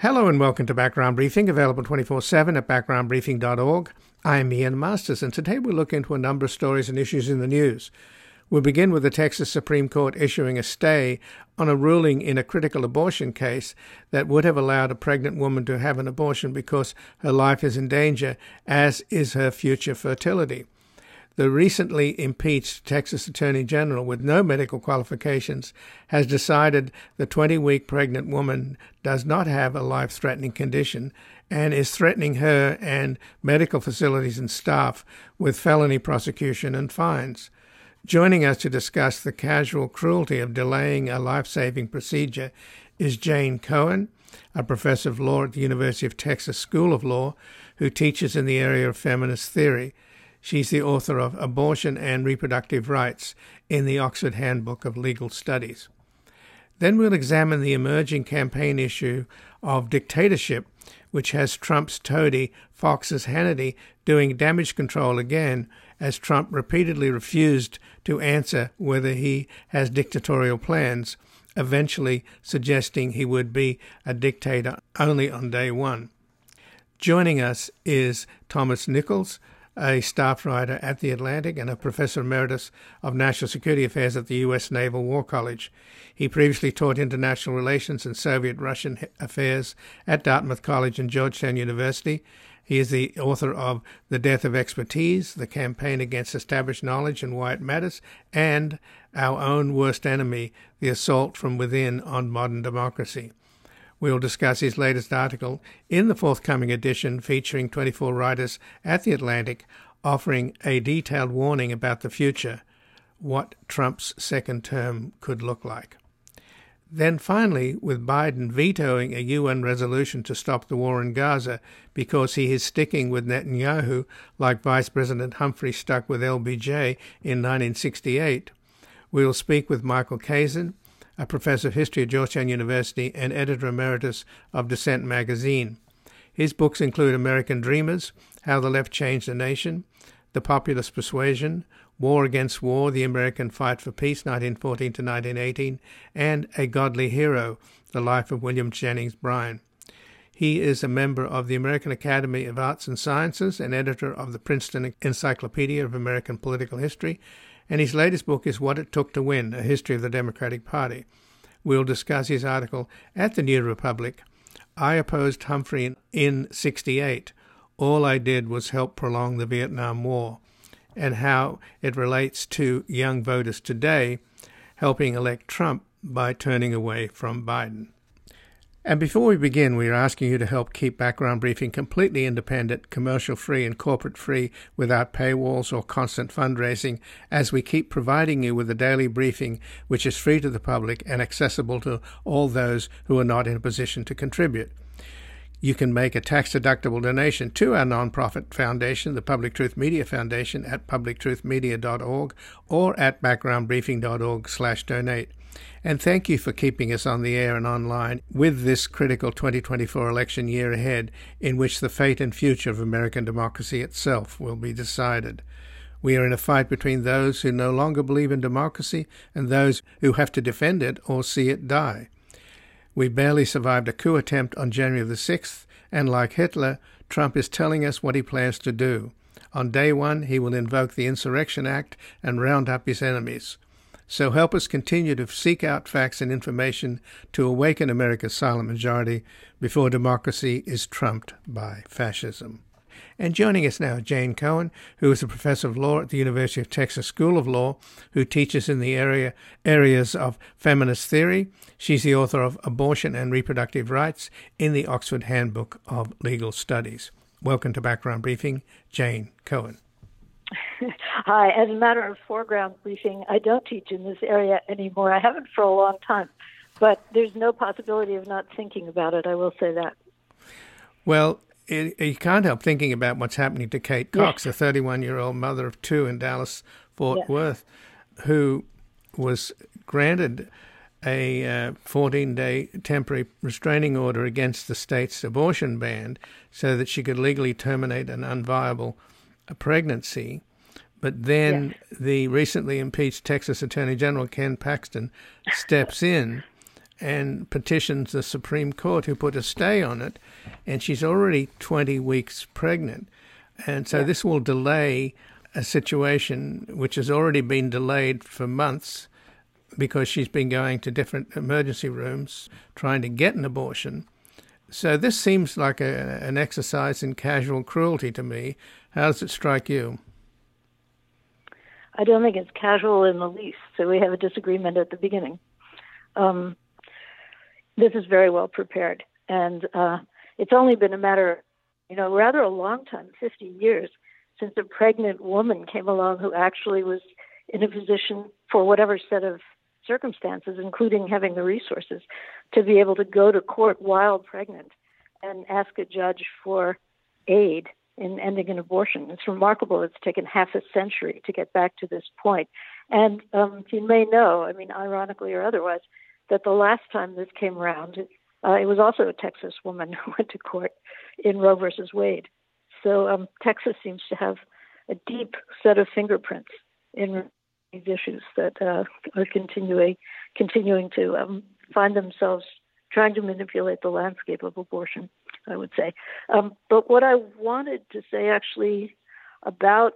Hello and welcome to Background Briefing, available 24 7 at backgroundbriefing.org. I am Ian Masters, and today we'll look into a number of stories and issues in the news. We'll begin with the Texas Supreme Court issuing a stay on a ruling in a critical abortion case that would have allowed a pregnant woman to have an abortion because her life is in danger, as is her future fertility. The recently impeached Texas Attorney General, with no medical qualifications, has decided the 20 week pregnant woman does not have a life threatening condition and is threatening her and medical facilities and staff with felony prosecution and fines. Joining us to discuss the casual cruelty of delaying a life saving procedure is Jane Cohen, a professor of law at the University of Texas School of Law who teaches in the area of feminist theory. She's the author of Abortion and Reproductive Rights in the Oxford Handbook of Legal Studies. Then we'll examine the emerging campaign issue of dictatorship, which has Trump's toady, Fox's Hannity, doing damage control again, as Trump repeatedly refused to answer whether he has dictatorial plans, eventually suggesting he would be a dictator only on day one. Joining us is Thomas Nichols, a staff writer at The Atlantic and a professor emeritus of national security affairs at the U.S. Naval War College. He previously taught international relations and Soviet Russian affairs at Dartmouth College and Georgetown University. He is the author of The Death of Expertise, The Campaign Against Established Knowledge and Why It Matters, and Our Own Worst Enemy, The Assault from Within on Modern Democracy. We'll discuss his latest article in the forthcoming edition featuring 24 writers at The Atlantic offering a detailed warning about the future, what Trump's second term could look like. Then finally, with Biden vetoing a UN resolution to stop the war in Gaza because he is sticking with Netanyahu like Vice President Humphrey stuck with LBJ in 1968, we'll speak with Michael Kazin, a professor of history at Georgetown University and editor emeritus of Dissent magazine. His books include American Dreamers, How the Left Changed the Nation, The Populist Persuasion, War Against War, The American Fight for Peace, 1914 to 1918, and A Godly Hero, The Life of William Jennings Bryan. He is a member of the American Academy of Arts and Sciences and editor of the Princeton Encyclopedia of American Political History and his latest book is What It Took to Win A History of the Democratic Party. We'll discuss his article at the New Republic. I opposed Humphrey in 68. All I did was help prolong the Vietnam War, and how it relates to young voters today helping elect Trump by turning away from Biden. And before we begin, we are asking you to help keep Background Briefing completely independent, commercial free, and corporate free without paywalls or constant fundraising as we keep providing you with a daily briefing which is free to the public and accessible to all those who are not in a position to contribute. You can make a tax deductible donation to our nonprofit foundation, the Public Truth Media Foundation, at publictruthmedia.org or at backgroundbriefing.org/donate. And thank you for keeping us on the air and online with this critical 2024 election year ahead, in which the fate and future of American democracy itself will be decided. We are in a fight between those who no longer believe in democracy and those who have to defend it or see it die. We barely survived a coup attempt on January the 6th, and like Hitler, Trump is telling us what he plans to do. On day one, he will invoke the Insurrection Act and round up his enemies. So help us continue to seek out facts and information to awaken America's silent majority before democracy is trumped by fascism. And joining us now, Jane Cohen, who is a professor of law at the University of Texas School of Law, who teaches in the area areas of feminist theory. She's the author of Abortion and Reproductive Rights in the Oxford Handbook of Legal Studies. Welcome to Background Briefing, Jane Cohen. Hi. As a matter of foreground briefing, I don't teach in this area anymore. I haven't for a long time, but there's no possibility of not thinking about it. I will say that. Well, it, you can't help thinking about what's happening to Kate Cox, yes. a 31 year old mother of two in Dallas, Fort yes. Worth, who was granted a 14 uh, day temporary restraining order against the state's abortion ban so that she could legally terminate an unviable pregnancy. But then yes. the recently impeached Texas Attorney General Ken Paxton steps in and petitions the Supreme Court, who put a stay on it, and she's already 20 weeks pregnant. And so yeah. this will delay a situation which has already been delayed for months because she's been going to different emergency rooms trying to get an abortion. So this seems like a, an exercise in casual cruelty to me. How does it strike you? I don't think it's casual in the least. So we have a disagreement at the beginning. Um, this is very well prepared, and uh, it's only been a matter, you know, rather a long time, 50 years, since a pregnant woman came along who actually was in a position for whatever set of circumstances, including having the resources, to be able to go to court while pregnant and ask a judge for aid in ending an abortion. It's remarkable. It's taken half a century to get back to this point. And um, you may know, I mean, ironically or otherwise, that the last time this came around, uh, it was also a Texas woman who went to court in Roe versus Wade. So um, Texas seems to have a deep set of fingerprints in these issues that uh, are continuing continuing to um, find themselves trying to manipulate the landscape of abortion. I would say, um, but what I wanted to say actually about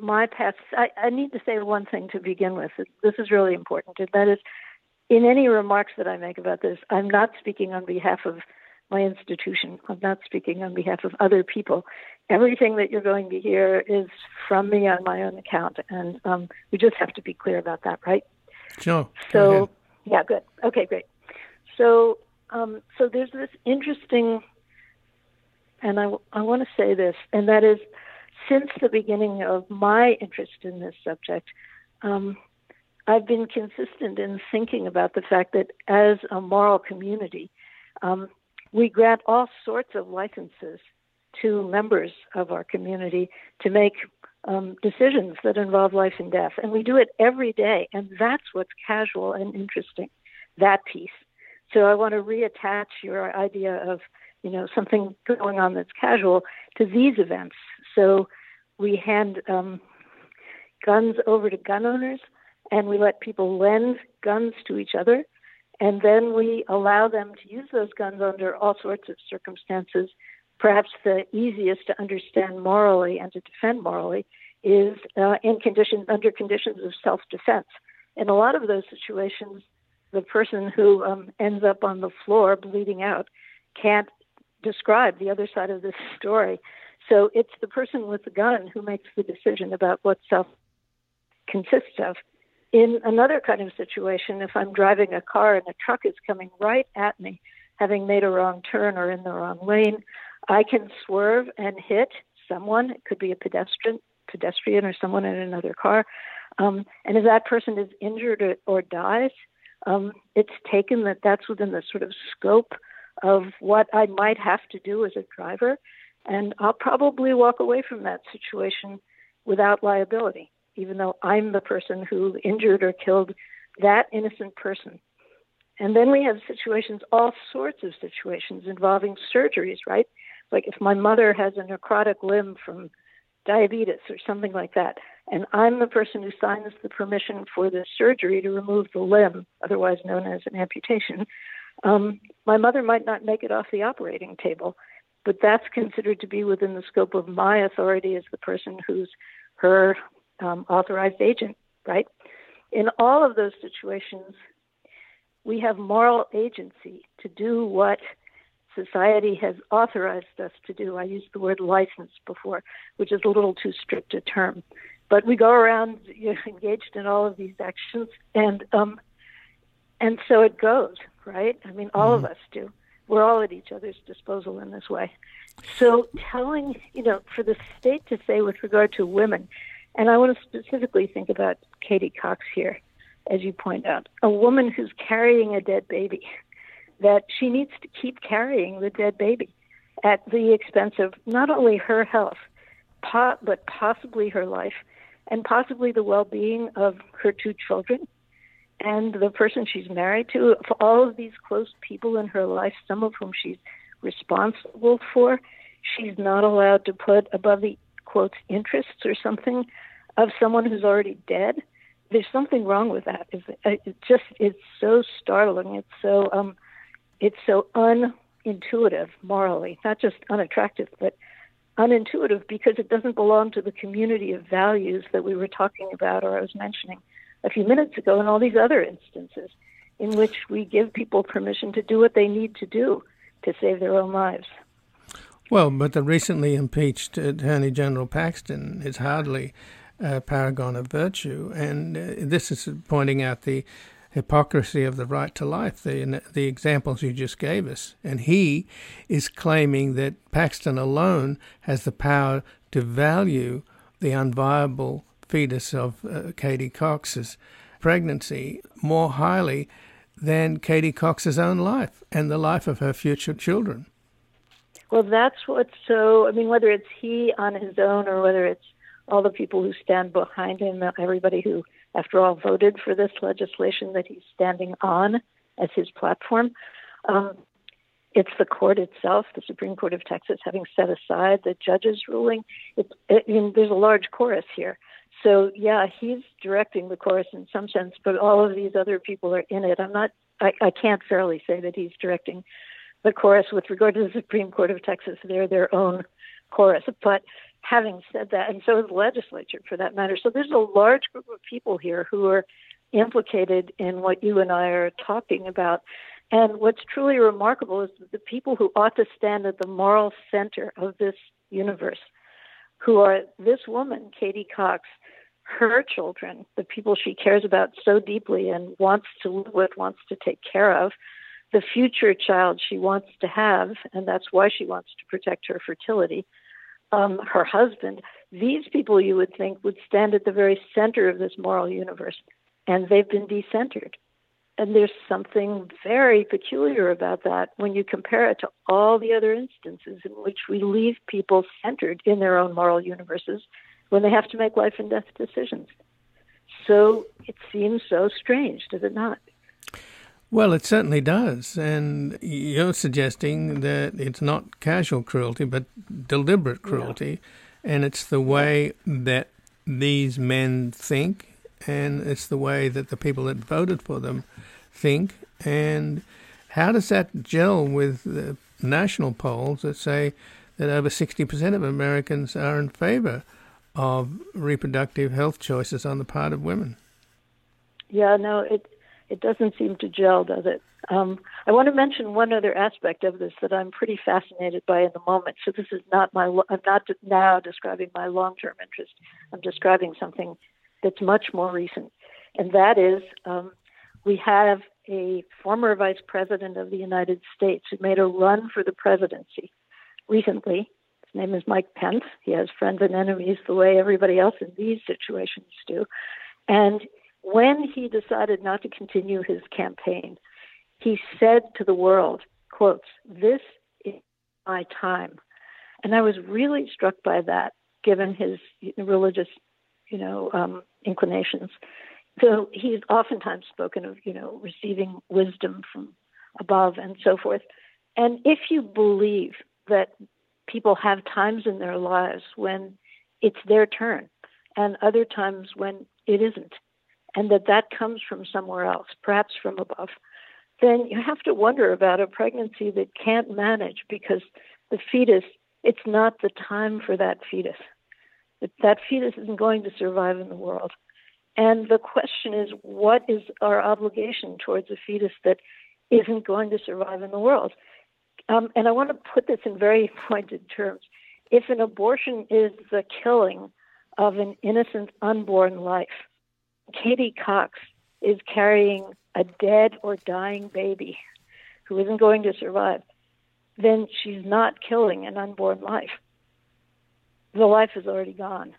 my past, I, I need to say one thing to begin with. This is really important, and that is, in any remarks that I make about this, I'm not speaking on behalf of my institution. I'm not speaking on behalf of other people everything that you're going to hear is from me on my own account, and um, we just have to be clear about that, right? Sure. So, yeah, good. Okay, great. So, um, so there's this interesting, and I, I want to say this, and that is, since the beginning of my interest in this subject, um, I've been consistent in thinking about the fact that as a moral community, um, we grant all sorts of licenses to members of our community to make um, decisions that involve life and death. And we do it every day. And that's what's casual and interesting, that piece. So I want to reattach your idea of, you know, something going on that's casual to these events. So we hand um, guns over to gun owners and we let people lend guns to each other. And then we allow them to use those guns under all sorts of circumstances perhaps the easiest to understand morally and to defend morally is uh, in conditions under conditions of self-defense. In a lot of those situations, the person who um, ends up on the floor bleeding out can't describe the other side of this story. So it's the person with the gun who makes the decision about what self consists of. In another kind of situation, if I'm driving a car and a truck is coming right at me, having made a wrong turn or in the wrong lane, I can swerve and hit someone. It could be a pedestrian, pedestrian or someone in another car. Um, and if that person is injured or, or dies, um, it's taken that that's within the sort of scope of what I might have to do as a driver. And I'll probably walk away from that situation without liability, even though I'm the person who injured or killed that innocent person. And then we have situations, all sorts of situations involving surgeries, right? Like if my mother has a necrotic limb from diabetes or something like that, and I'm the person who signs the permission for the surgery to remove the limb, otherwise known as an amputation, um, my mother might not make it off the operating table, but that's considered to be within the scope of my authority as the person who's her um, authorized agent, right? In all of those situations, we have moral agency to do what society has authorized us to do. I used the word license before, which is a little too strict a term. But we go around you know, engaged in all of these actions, and um, and so it goes, right? I mean, all mm-hmm. of us do. We're all at each other's disposal in this way. So telling, you know, for the state to say with regard to women, and I want to specifically think about Katie Cox here, as you point out, a woman who's carrying a dead baby that she needs to keep carrying the dead baby at the expense of not only her health, but possibly her life, and possibly the well being of her two children and the person she's married to, for all of these close people in her life, some of whom she's responsible for, she's not allowed to put above the quotes interests or something of someone who's already dead. there's something wrong with that. It's, it just it's so startling. It's so um, it's so unintuitive morally, not just unattractive, but unintuitive because it doesn't belong to the community of values that we were talking about or I was mentioning a few minutes ago and all these other instances in which we give people permission to do what they need to do to save their own lives. Well, but the recently impeached Attorney General Paxton is hardly a paragon of virtue, and uh, this is pointing out the hypocrisy of the right to life, the, the examples you just gave us. And he is claiming that Paxton alone has the power to value the unviable fetus of uh, Katie Cox's pregnancy more highly than Katie Cox's own life and the life of her future children. Well, that's what's so. I mean, whether it's he on his own or whether it's all the people who stand behind him, everybody who after all, voted for this legislation that he's standing on as his platform. Um, it's the court itself, the Supreme Court of Texas, having set aside the judge's ruling. It, it, I mean, there's a large chorus here. So yeah, he's directing the chorus in some sense, but all of these other people are in it. I'm not. I, I can't fairly say that he's directing the chorus with regard to the Supreme Court of Texas. They're their own chorus, but having said that, and so is the legislature for that matter. So there's a large group of people here who are implicated in what you and I are talking about. And what's truly remarkable is the people who ought to stand at the moral center of this universe, who are this woman, Katie Cox, her children, the people she cares about so deeply and wants to live with, wants to take care of, the future child she wants to have, and that's why she wants to protect her fertility um, her husband, these people you would think would stand at the very center of this moral universe, and they've been decentered. And there's something very peculiar about that when you compare it to all the other instances in which we leave people centered in their own moral universes when they have to make life and death decisions. So it seems so strange, does it not? Well, it certainly does. And you're suggesting that it's not casual cruelty, but deliberate cruelty. Yeah. And it's the way that these men think, and it's the way that the people that voted for them think. And how does that gel with the national polls that say that over 60% of Americans are in favor of reproductive health choices on the part of women? Yeah, no, it it doesn't seem to gel, does it? Um, I want to mention one other aspect of this that I'm pretty fascinated by in the moment. So this is not my. I'm not now describing my long-term interest. I'm describing something that's much more recent, and that is um, we have a former vice president of the United States who made a run for the presidency recently. His name is Mike Pence. He has friends and enemies the way everybody else in these situations do, and when he decided not to continue his campaign, he said to the world, quotes, this is my time. And I was really struck by that, given his religious, you know, um, inclinations. So he's oftentimes spoken of, you know, receiving wisdom from above and so forth. And if you believe that people have times in their lives when it's their turn and other times when it isn't, and that that comes from somewhere else, perhaps from above, then you have to wonder about a pregnancy that can't manage because the fetus, it's not the time for that fetus. That fetus isn't going to survive in the world. And the question is, what is our obligation towards a fetus that isn't going to survive in the world? Um, and I want to put this in very pointed terms. If an abortion is the killing of an innocent unborn life, Katie Cox is carrying a dead or dying baby who isn't going to survive, then she's not killing an unborn life. The life is already gone,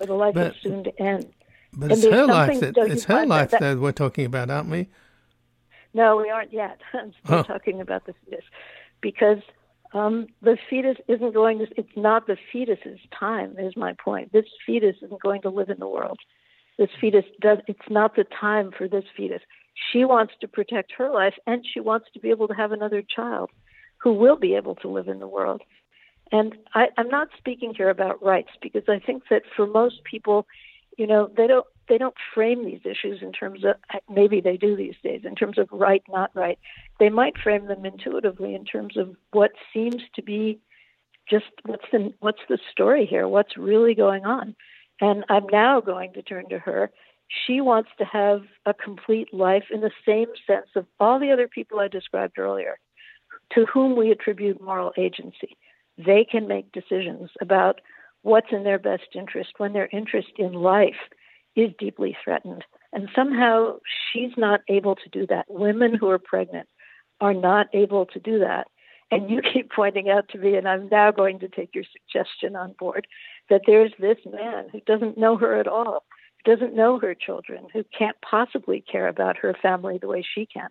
or the life but, is soon to end. But and it's her life that it's her life that, that, we're talking about, aren't we? No, we aren't yet. I'm still oh. talking about the fetus because um, the fetus isn't going to. It's not the fetus's time. Is my point. This fetus isn't going to live in the world this fetus does it's not the time for this fetus. She wants to protect her life and she wants to be able to have another child who will be able to live in the world. And I, i'm not speaking here about rights because i think that for most people you know they don't they don't frame these issues in terms of maybe they do these days in terms of right not right. They might frame them intuitively in terms of what seems to be just what's the what's the story here? What's really going on and i'm now going to turn to her she wants to have a complete life in the same sense of all the other people i described earlier to whom we attribute moral agency they can make decisions about what's in their best interest when their interest in life is deeply threatened. And somehow she's not able to do that. Women who are pregnant are not able to do that. And you keep pointing out to me, and I'm now going to take your suggestion on board, that there's this man who doesn't know her at all, who doesn't know her children, who can't possibly care about her family the way she can.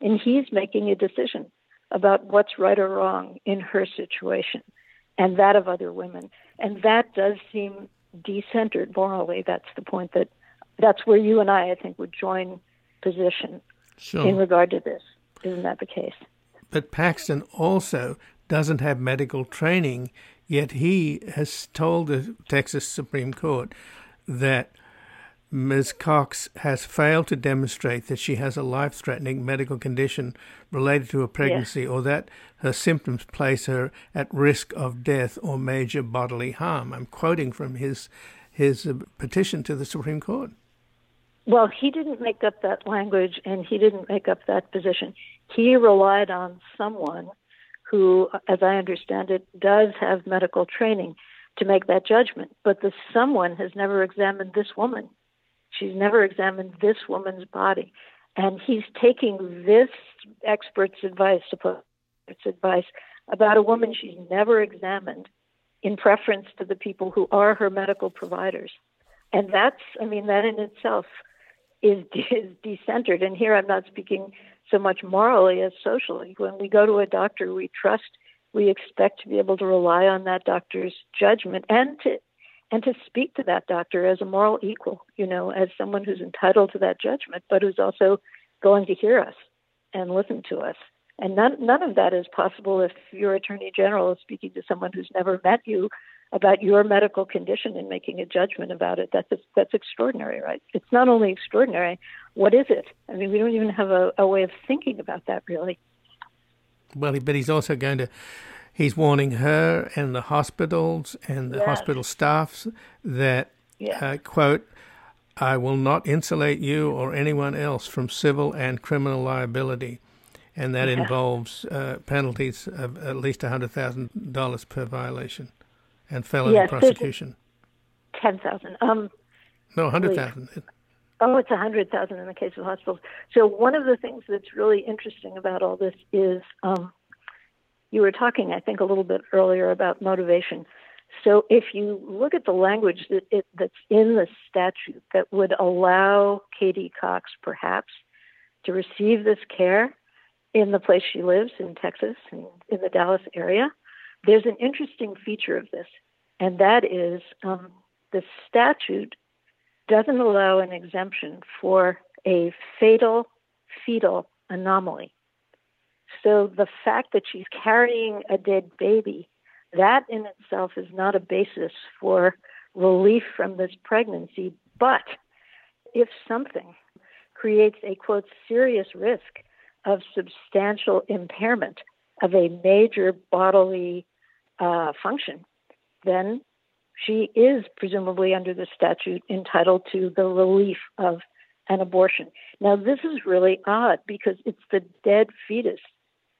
And he's making a decision about what's right or wrong in her situation and that of other women. And that does seem decentered morally. That's the point that that's where you and I, I think, would join position sure. in regard to this. Isn't that the case? But Paxton also doesn't have medical training, yet he has told the Texas Supreme Court that Ms. Cox has failed to demonstrate that she has a life threatening medical condition related to a pregnancy yes. or that her symptoms place her at risk of death or major bodily harm. I'm quoting from his, his uh, petition to the Supreme Court. Well, he didn't make up that language and he didn't make up that position. He relied on someone who, as I understand it, does have medical training to make that judgment. But the someone has never examined this woman She's never examined this woman's body. And he's taking this expert's advice, supposed advice, about a woman she's never examined in preference to the people who are her medical providers. And that's, I mean, that in itself is, is decentered. And here I'm not speaking so much morally as socially. When we go to a doctor, we trust, we expect to be able to rely on that doctor's judgment and to and to speak to that doctor as a moral equal, you know, as someone who's entitled to that judgment, but who's also going to hear us and listen to us. And none, none of that is possible if your attorney general is speaking to someone who's never met you about your medical condition and making a judgment about it. That's that's extraordinary, right? It's not only extraordinary. What is it? I mean, we don't even have a, a way of thinking about that, really. Well, but he's also going to he's warning her and the hospitals and the yes. hospital staffs that, yes. uh, quote, I will not insulate you or anyone else from civil and criminal liability. And that yeah. involves uh, penalties of at least $100,000 per violation and felony yes, prosecution. 10000 Um No, 100000 Oh, it's a hundred thousand in the case of hospitals. So one of the things that's really interesting about all this is um, you were talking, I think, a little bit earlier about motivation. So if you look at the language that it, that's in the statute that would allow Katie Cox, perhaps, to receive this care in the place she lives in Texas and in the Dallas area, there's an interesting feature of this, and that is um, the statute doesn't allow an exemption for a fatal fetal anomaly. So the fact that she's carrying a dead baby, that in itself is not a basis for relief from this pregnancy. But if something creates a quote serious risk of substantial impairment of a major bodily uh, function, then she is presumably under the statute entitled to the relief of an abortion. Now, this is really odd because it's the dead fetus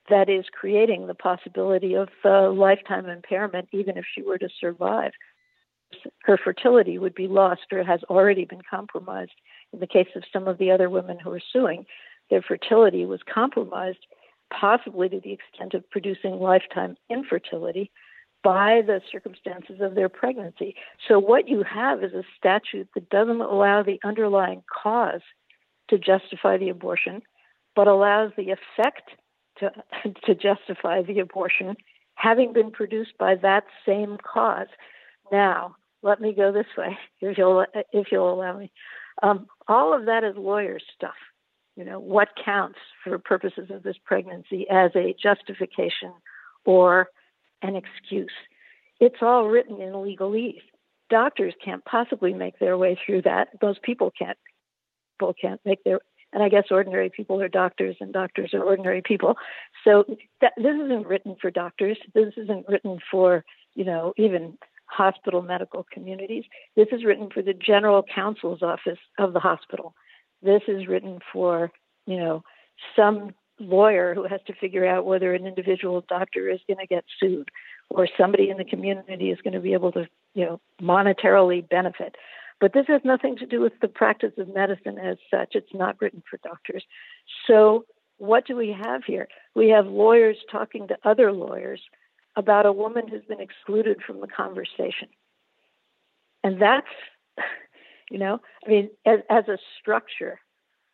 that is creating the possibility of uh, lifetime impairment, even if she were to survive. Her fertility would be lost or has already been compromised. In the case of some of the other women who are suing, their fertility was compromised, possibly to the extent of producing lifetime infertility by the circumstances of their pregnancy. So, what you have is a statute that doesn't allow the underlying cause to justify the abortion, but allows the effect to, to justify the abortion having been produced by that same cause. Now, let me go this way, if you'll if you'll allow me. Um, all of that is lawyer stuff. You know what counts for purposes of this pregnancy as a justification or an excuse. It's all written in legalese. doctors can't possibly make their way through that. Those people can't. People can't make their and I guess ordinary people are doctors and doctors are ordinary people. So that, this isn't written for doctors. This isn't written for, you know, even hospital medical communities. This is written for the general counsel's office of the hospital. This is written for, you know, some lawyer who has to figure out whether an individual doctor is going to get sued or somebody in the community is going to be able to, you know, monetarily benefit. But this has nothing to do with the practice of medicine as such. It's not written for doctors. So, what do we have here? We have lawyers talking to other lawyers about a woman who's been excluded from the conversation. And that's, you know, I mean, as, as a structure,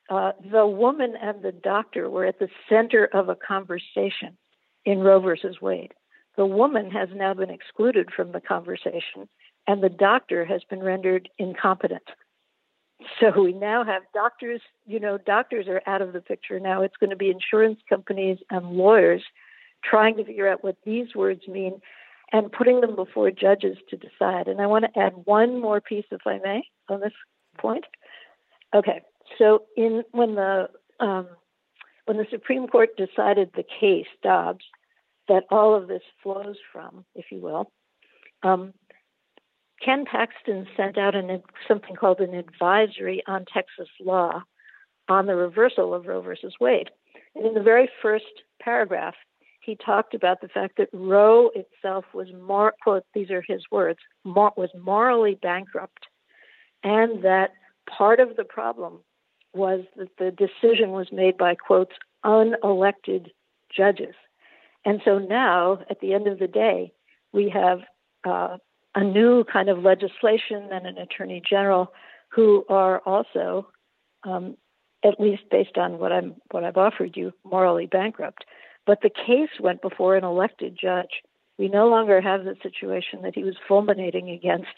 uh, the woman and the doctor were at the center of a conversation in Roe versus Wade. The woman has now been excluded from the conversation and the doctor has been rendered incompetent. So we now have doctors, you know, doctors are out of the picture now. It's going to be insurance companies and lawyers trying to figure out what these words mean and putting them before judges to decide. And I want to add one more piece, if I may, on this point. Okay, so in when the um, when the Supreme Court decided the case Dobbs, that all of this flows from, if you will, um, Ken Paxton sent out an, something called an advisory on Texas law on the reversal of Roe versus Wade. And in the very first paragraph, he talked about the fact that Roe itself was more, quote, these are his words, was morally bankrupt, and that part of the problem was that the decision was made by, quotes, unelected judges. And so now, at the end of the day, we have uh, a new kind of legislation and an attorney general who are also, um, at least based on what I'm what I've offered you, morally bankrupt. But the case went before an elected judge. We no longer have the situation that he was fulminating against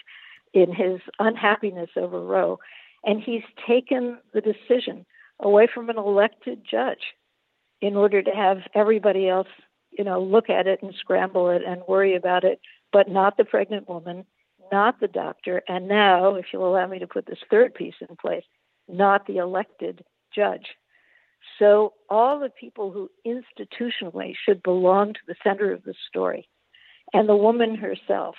in his unhappiness over Roe, and he's taken the decision away from an elected judge in order to have everybody else, you know, look at it and scramble it and worry about it but not the pregnant woman, not the doctor, and now, if you'll allow me to put this third piece in place, not the elected judge. So, all the people who institutionally should belong to the center of the story, and the woman herself,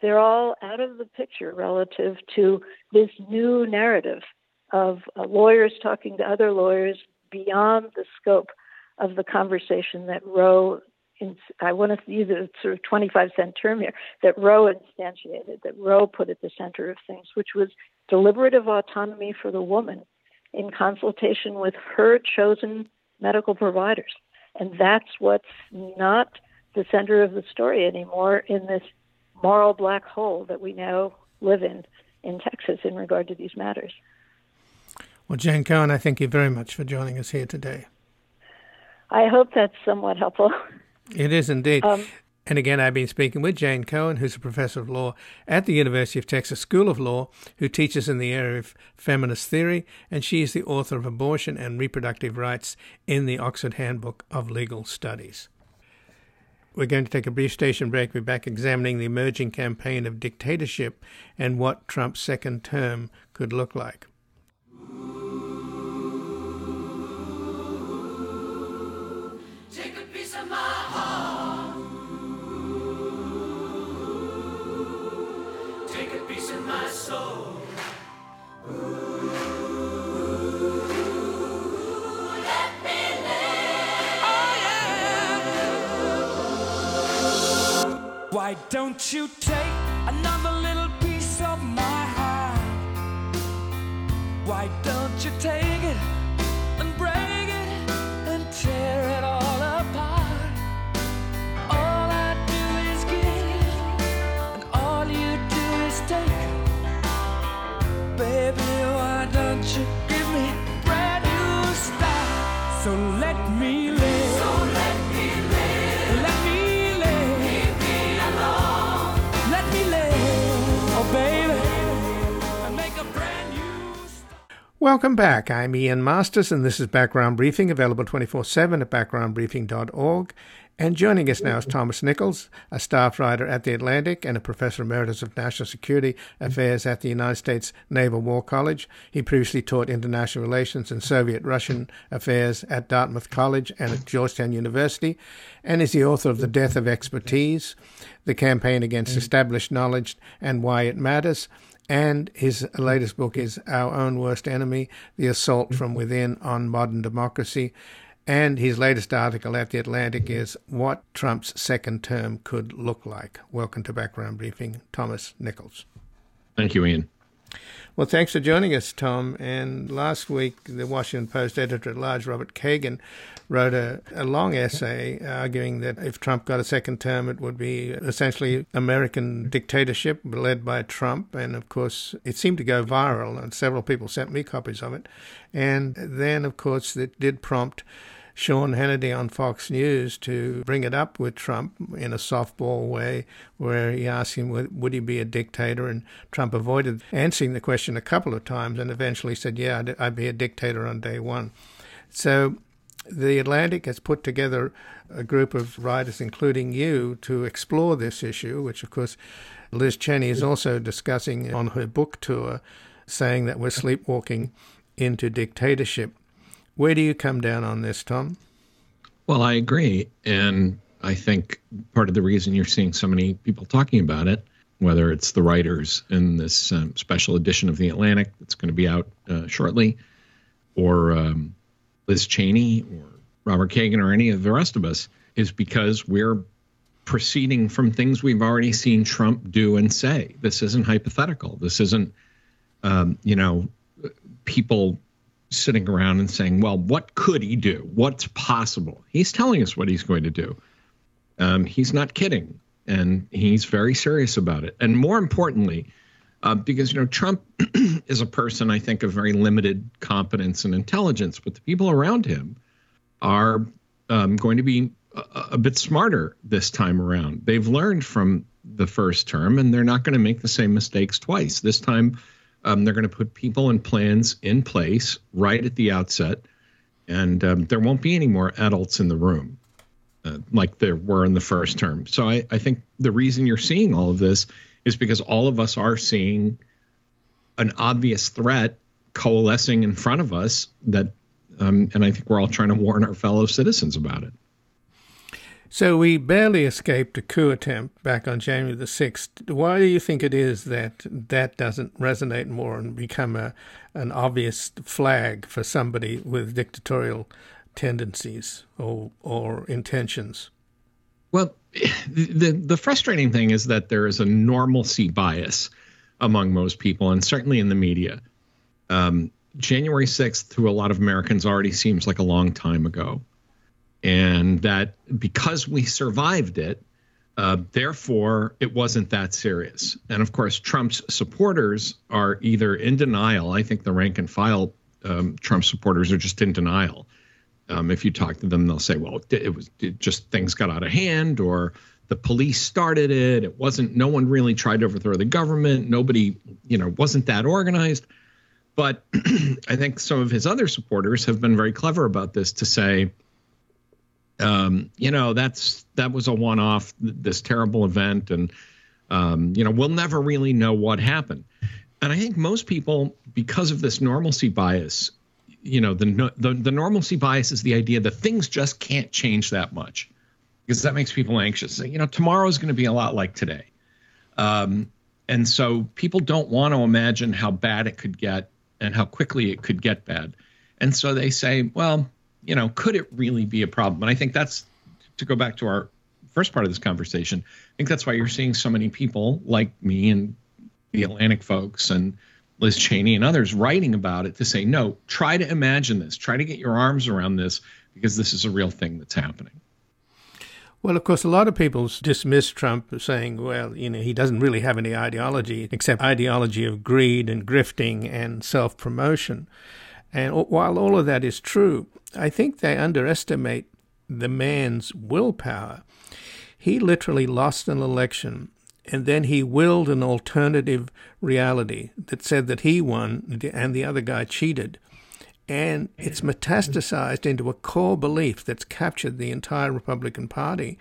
they're all out of the picture relative to this new narrative of uh, lawyers talking to other lawyers beyond the scope of the conversation that Roe in, I want to use a sort of 25 cent term here, that Roe instantiated, that Roe put at the center of things, which was deliberative autonomy for the woman in consultation with her chosen medical providers. And that's what's not the center of the story anymore in this moral black hole that we now live in in Texas in regard to these matters. Well, Jane Cohen, I thank you very much for joining us here today. I hope that's somewhat helpful. It is indeed. Um, and again, I've been speaking with Jane Cohen, who's a professor of law at the University of Texas School of Law, who teaches in the area of feminist theory, and she is the author of Abortion and Reproductive Rights in the Oxford Handbook of Legal Studies. We're going to take a brief station break. We're back examining the emerging campaign of dictatorship and what Trump's second term could look like. Why don't you take another little piece of my heart? Why don't you take Welcome back. I'm Ian Masters, and this is Background Briefing, available 24 7 at backgroundbriefing.org. And joining us now is Thomas Nichols, a staff writer at The Atlantic and a professor emeritus of national security affairs at the United States Naval War College. He previously taught international relations and Soviet Russian affairs at Dartmouth College and at Georgetown University, and is the author of The Death of Expertise, The Campaign Against Established Knowledge and Why It Matters. And his latest book is Our Own Worst Enemy The Assault from Within on Modern Democracy. And his latest article at The Atlantic is What Trump's Second Term Could Look Like. Welcome to Background Briefing, Thomas Nichols. Thank you, Ian. Well, thanks for joining us, Tom. And last week, the Washington Post editor at large, Robert Kagan, wrote a, a long essay arguing that if Trump got a second term, it would be essentially American dictatorship led by Trump. And of course, it seemed to go viral, and several people sent me copies of it. And then, of course, it did prompt Sean Hannity on Fox News to bring it up with Trump in a softball way, where he asked him would he be a dictator, and Trump avoided answering the question a couple of times, and eventually said, "Yeah, I'd be a dictator on day one." So. The Atlantic has put together a group of writers, including you, to explore this issue, which, of course, Liz Cheney is also discussing on her book tour, saying that we're sleepwalking into dictatorship. Where do you come down on this, Tom? Well, I agree. And I think part of the reason you're seeing so many people talking about it, whether it's the writers in this um, special edition of The Atlantic that's going to be out uh, shortly, or um, Liz Cheney, or Robert Kagan, or any of the rest of us, is because we're proceeding from things we've already seen Trump do and say. This isn't hypothetical. This isn't, um, you know, people sitting around and saying, well, what could he do? What's possible? He's telling us what he's going to do. Um, he's not kidding, and he's very serious about it. And more importantly, uh, because you know Trump is a person I think of very limited competence and intelligence, but the people around him are um, going to be a, a bit smarter this time around. They've learned from the first term, and they're not going to make the same mistakes twice. This time um, they're going to put people and plans in place right at the outset, and um, there won't be any more adults in the room uh, like there were in the first term. So I, I think the reason you're seeing all of this is because all of us are seeing an obvious threat coalescing in front of us that um, and I think we're all trying to warn our fellow citizens about it. So we barely escaped a coup attempt back on January the 6th. Why do you think it is that that doesn't resonate more and become a, an obvious flag for somebody with dictatorial tendencies or, or intentions? Well, the, the frustrating thing is that there is a normalcy bias among most people, and certainly in the media. Um, January 6th to a lot of Americans already seems like a long time ago and that because we survived it, uh, therefore it wasn't that serious. And of course, Trump's supporters are either in denial. I think the rank and file um, Trump supporters are just in denial. Um, if you talk to them, they'll say, "Well, it was it just things got out of hand, or the police started it. It wasn't. No one really tried to overthrow the government. Nobody, you know, wasn't that organized." But I think some of his other supporters have been very clever about this to say, um, you know, that's that was a one-off, this terrible event, and um, you know, we'll never really know what happened. And I think most people, because of this normalcy bias, you know, the the, the normalcy bias is the idea that things just can't change that much, because that makes people anxious. You know, tomorrow is going to be a lot like today, um, and so people don't want to imagine how bad it could get and how quickly it could get bad, and so they say, well you know, could it really be a problem? And I think that's to go back to our first part of this conversation. I think that's why you're seeing so many people like me and the Atlantic folks and Liz Cheney and others writing about it to say, no, try to imagine this, try to get your arms around this because this is a real thing that's happening. Well, of course, a lot of people dismiss Trump saying, well, you know, he doesn't really have any ideology except ideology of greed and grifting and self promotion. And while all of that is true, I think they underestimate the man's willpower. He literally lost an election and then he willed an alternative reality that said that he won and the other guy cheated. And it's metastasized into a core belief that's captured the entire Republican Party.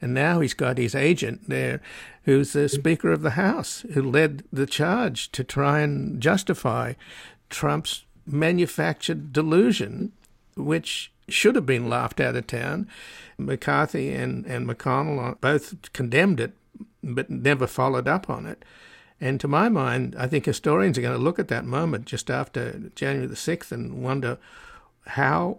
And now he's got his agent there, who's the Speaker of the House, who led the charge to try and justify Trump's manufactured delusion, which should have been laughed out of town. McCarthy and, and McConnell both condemned it, but never followed up on it. And to my mind, I think historians are going to look at that moment just after January the 6th and wonder how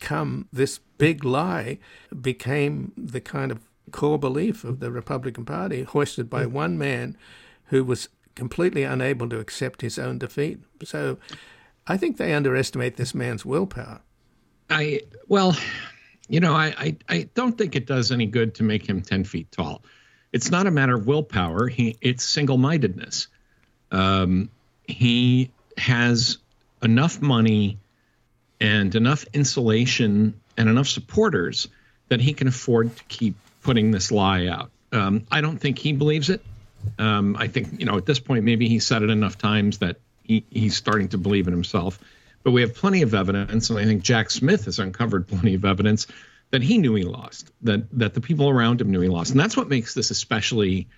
come this big lie became the kind of core belief of the Republican Party, hoisted by one man who was completely unable to accept his own defeat. So I think they underestimate this man's willpower. I, well, you know, I, I, I don't think it does any good to make him 10 feet tall it's not a matter of willpower. He it's single mindedness. Um, he has enough money and enough insulation and enough supporters that he can afford to keep putting this lie out. Um, I don't think he believes it. Um, I think you know at this point maybe he said it enough times that he, he's starting to believe in himself. But we have plenty of evidence, and I think Jack Smith has uncovered plenty of evidence that he knew he lost, that that the people around him knew he lost, and that's what makes this especially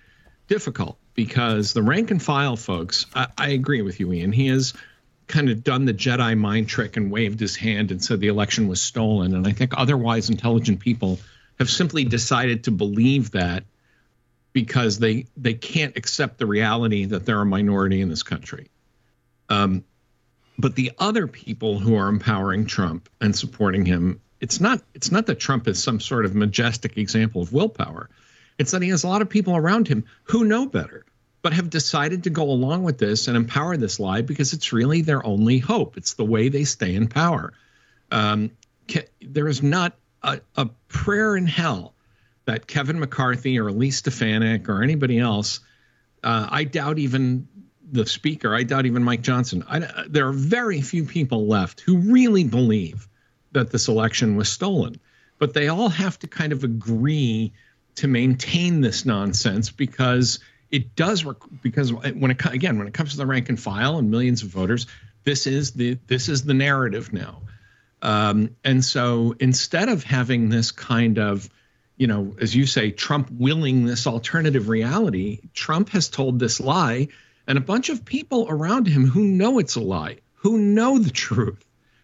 difficult because the rank and file folks. I, I agree with you, Ian. He has kind of done the Jedi mind trick and waved his hand and said the election was stolen, and I think otherwise intelligent people have simply decided to believe that because they they can't accept the reality that they're a minority in this country. Um, but the other people who are empowering Trump and supporting him it's not it's not that Trump is some sort of majestic example of willpower. It's that he has a lot of people around him who know better, but have decided to go along with this and empower this lie because it's really their only hope. It's the way they stay in power. Um, there is not a, a prayer in hell that Kevin McCarthy or Elise Stefanik or anybody else. Uh, I doubt even the speaker. I doubt even Mike Johnson. I, there are very few people left who really believe that this election was stolen. But they all have to kind of agree to maintain this nonsense because it does rec- because when it again when it comes to the rank and file and millions of voters, this is the this is the narrative now. Um, and so instead of having this kind of you know, as you say, Trump willing this alternative reality, Trump has told this lie, and a bunch of people around him who know it's a lie, who know the truth,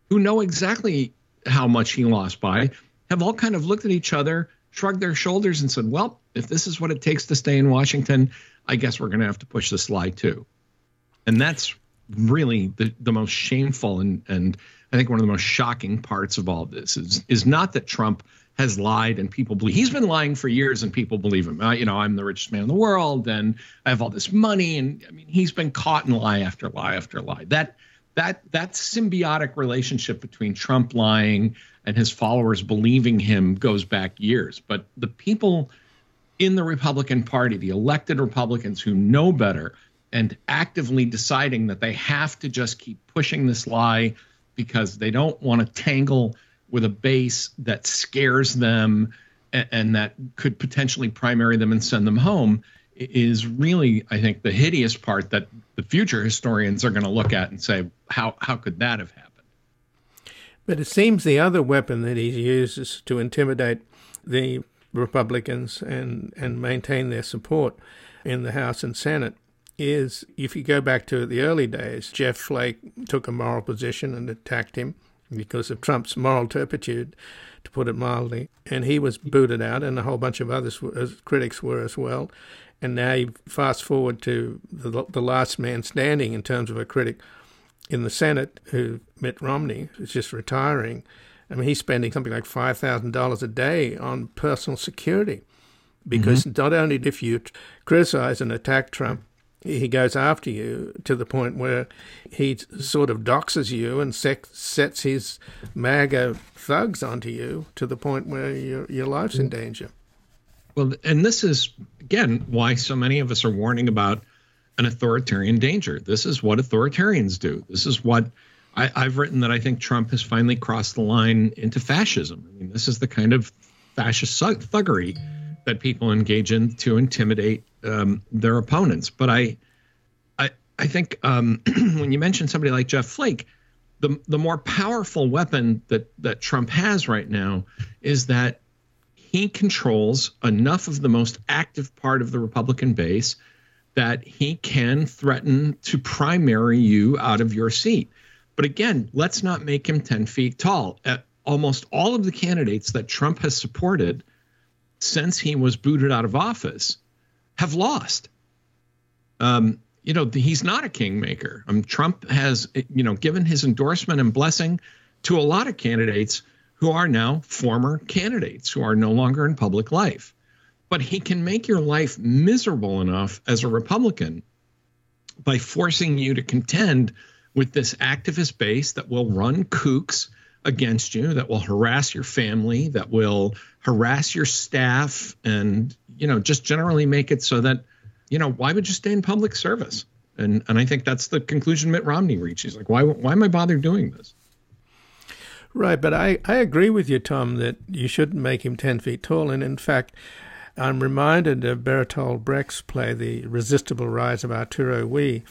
who know exactly how much he lost by, have all kind of looked at each other, shrugged their shoulders, and said, well, if this is what it takes to stay in Washington, I guess we're going to have to push this lie too. And that's really the, the most shameful and, and I think one of the most shocking parts of all this is, is not that Trump has lied and people believe he's been lying for years and people believe him. Uh, you know, I'm the richest man in the world and I have all this money. And I mean, he's been caught in lie after lie after lie. That that that symbiotic relationship between Trump lying and his followers believing him goes back years. But the people in the Republican Party, the elected Republicans who know better and actively deciding that they have to just keep pushing this lie because they don't want to tangle with a base that scares them and, and that could potentially primary them and send them home is really, I think, the hideous part that the future historians are going to look at and say, how how could that have happened? But it seems the other weapon that he uses to intimidate the Republicans and, and maintain their support in the House and Senate is if you go back to the early days, Jeff Flake took a moral position and attacked him because of Trump's moral turpitude, to put it mildly. And he was booted out, and a whole bunch of other critics were as well. And now you fast forward to the, the last man standing in terms of a critic in the Senate, who Mitt Romney is just retiring. I mean, he's spending something like five thousand dollars a day on personal security, because mm-hmm. not only if you criticize and attack Trump, he goes after you to the point where he sort of doxes you and sets his MAGA thugs onto you to the point where your your life's in danger. Well, and this is again why so many of us are warning about an authoritarian danger. This is what authoritarians do. This is what I, have written that I think Trump has finally crossed the line into fascism. I mean, this is the kind of fascist thuggery that people engage in to intimidate um, their opponents. But I, I, I think um, when you mention somebody like Jeff Flake, the the more powerful weapon that that Trump has right now is that he controls enough of the most active part of the Republican base that he can threaten to primary you out of your seat. But again, let's not make him 10 feet tall. Uh, almost all of the candidates that Trump has supported since he was booted out of office have lost. Um, you know, he's not a kingmaker. Um, Trump has, you know, given his endorsement and blessing to a lot of candidates who are now former candidates who are no longer in public life. But he can make your life miserable enough as a Republican by forcing you to contend with this activist base that will run kooks against you, that will harass your family, that will harass your staff, and you know just generally make it so that you know why would you stay in public service? And and I think that's the conclusion Mitt Romney reached. He's like, why why am I bothered doing this? Right, but I, I agree with you, Tom, that you shouldn't make him 10 feet tall. And in fact, I'm reminded of Bertolt Brecht's play, The Resistible Rise of Arturo Ui,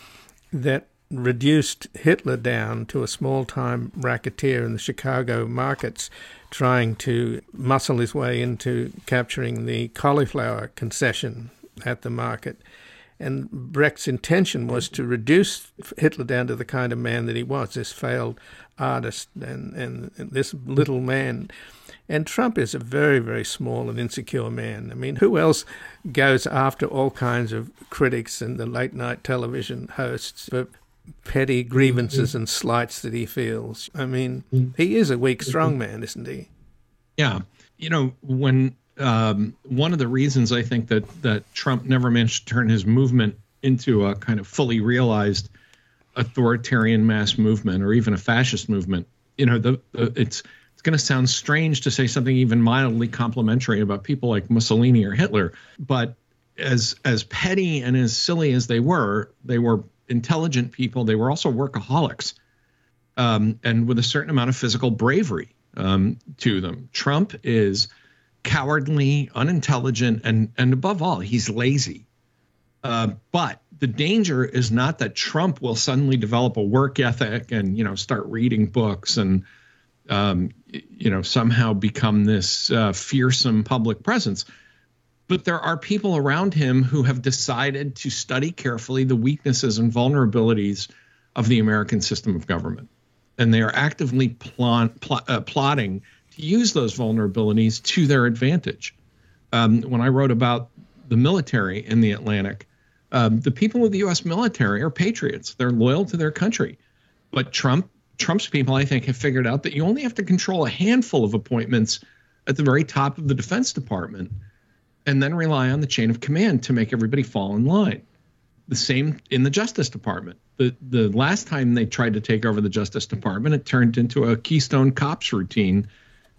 that reduced Hitler down to a small time racketeer in the Chicago markets trying to muscle his way into capturing the cauliflower concession at the market. And Brecht's intention was to reduce Hitler down to the kind of man that he was, this failed artist and, and, this little man. And Trump is a very, very small and insecure man. I mean, who else goes after all kinds of critics and the late night television hosts for petty grievances mm-hmm. and slights that he feels. I mean, mm-hmm. he is a weak, strong man, isn't he? Yeah. You know, when um, one of the reasons I think that that Trump never managed to turn his movement into a kind of fully realized authoritarian mass movement or even a fascist movement, you know, the, the it's it's going to sound strange to say something even mildly complimentary about people like Mussolini or Hitler, but as as petty and as silly as they were, they were intelligent people. They were also workaholics um, and with a certain amount of physical bravery um, to them. Trump is cowardly, unintelligent, and and above all, he's lazy. Uh, but the danger is not that Trump will suddenly develop a work ethic and you know start reading books and um, you know somehow become this uh, fearsome public presence but there are people around him who have decided to study carefully the weaknesses and vulnerabilities of the American system of government. And they are actively uh, plotting to use those vulnerabilities to their advantage. Um, when I wrote about the military in the Atlantic, um, the people of the U.S. military are patriots. They're loyal to their country. But Trump, Trump's people, I think, have figured out that you only have to control a handful of appointments at the very top of the Defense Department and then rely on the chain of command to make everybody fall in line. The same in the Justice Department. The the last time they tried to take over the Justice Department, it turned into a Keystone Cops routine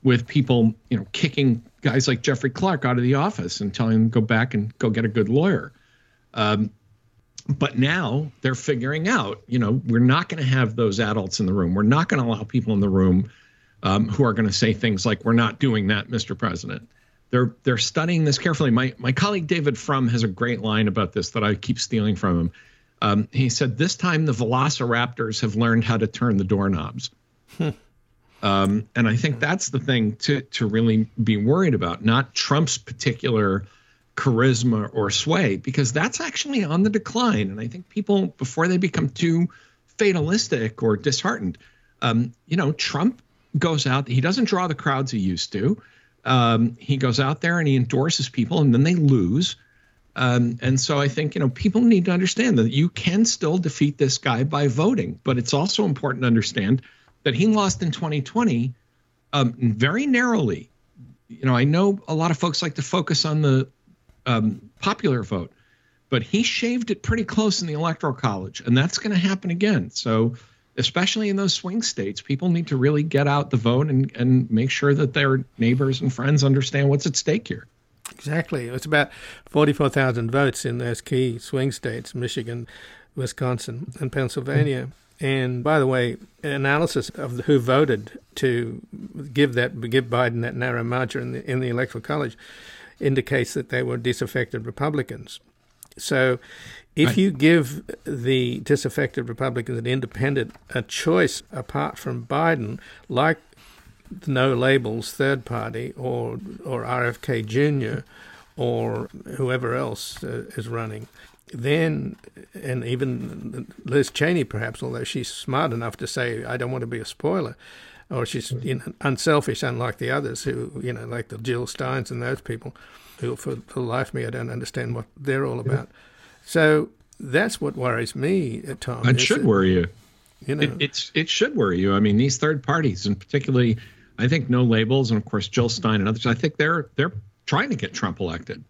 with people, you know, kicking guys like Jeffrey Clark out of the office and telling them to go back and go get a good lawyer. Um, but now they're figuring out, you know, we're not going to have those adults in the room. We're not going to allow people in the room um, who are going to say things like, "We're not doing that, Mr. President." they're they're studying this carefully. My my colleague David Frum has a great line about this that I keep stealing from him. Um, he said, "This time the Velociraptors have learned how to turn the doorknobs." Hmm. um, and I think that's the thing to to really be worried about, not Trump's particular charisma or sway, because that's actually on the decline. And I think people before they become too fatalistic or disheartened, um, you know, Trump goes out. He doesn't draw the crowds he used to. Um, he goes out there and he endorses people, and then they lose. Um, and so I think you know people need to understand that you can still defeat this guy by voting, but it's also important to understand that he lost in 2020 um, very narrowly. You know, I know a lot of folks like to focus on the um, popular vote, but he shaved it pretty close in the electoral college, and that's going to happen again. So especially in those swing states, people need to really get out the vote and, and make sure that their neighbors and friends understand what's at stake here. Exactly. It's about 44,000 votes in those key swing states Michigan, Wisconsin, and Pennsylvania. And by the way, analysis of who voted to give that give Biden that narrow margin in the, in the electoral college indicates that they were disaffected Republicans. So if you give the disaffected Republicans an independent a choice apart from Biden, like the no labels third party or or RFK Jr. or whoever else uh, is running, then and even Liz Cheney perhaps, although she's smart enough to say I don't want to be a spoiler, or she's you know, unselfish, unlike the others who you know like the Jill Steins and those people, who for the life of me I don't understand what they're all about. So that's what worries me, at times. It should worry you. You know, It, it's it should worry you. I mean, these third parties, and particularly, I think no labels, and of course Jill Stein and others. I think they're they're trying to get Trump elected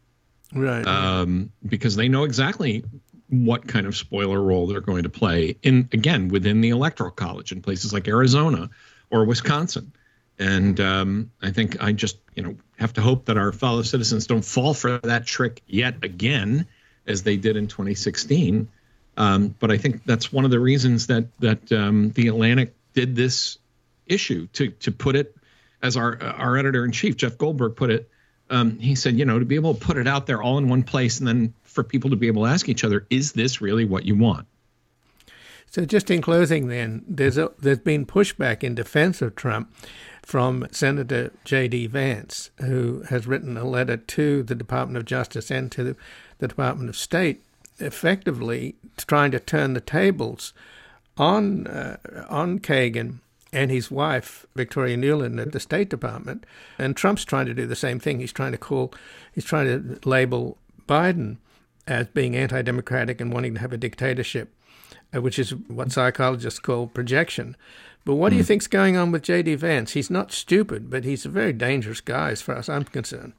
right? um, because they know exactly what kind of spoiler role they're going to play in again within the electoral college in places like Arizona or Wisconsin. And um, I think I just you know have to hope that our fellow citizens don't fall for that trick yet again, as they did in 2016. Um, but I think that's one of the reasons that that um, the Atlantic did this issue to to put it, as our our editor in chief Jeff Goldberg put it. Um, he said, you know, to be able to put it out there all in one place, and then for people to be able to ask each other, is this really what you want? So, just in closing, then, there's a, there's been pushback in defense of Trump from Senator J.D. Vance, who has written a letter to the Department of Justice and to the, the Department of State, effectively trying to turn the tables on uh, on Kagan and his wife Victoria Nuland at the State Department, and Trump's trying to do the same thing. He's trying to call, he's trying to label Biden as being anti-democratic and wanting to have a dictatorship, which is what psychologists call projection. But what do you think's going on with J.D. Vance? He's not stupid, but he's a very dangerous guy as far as I'm concerned.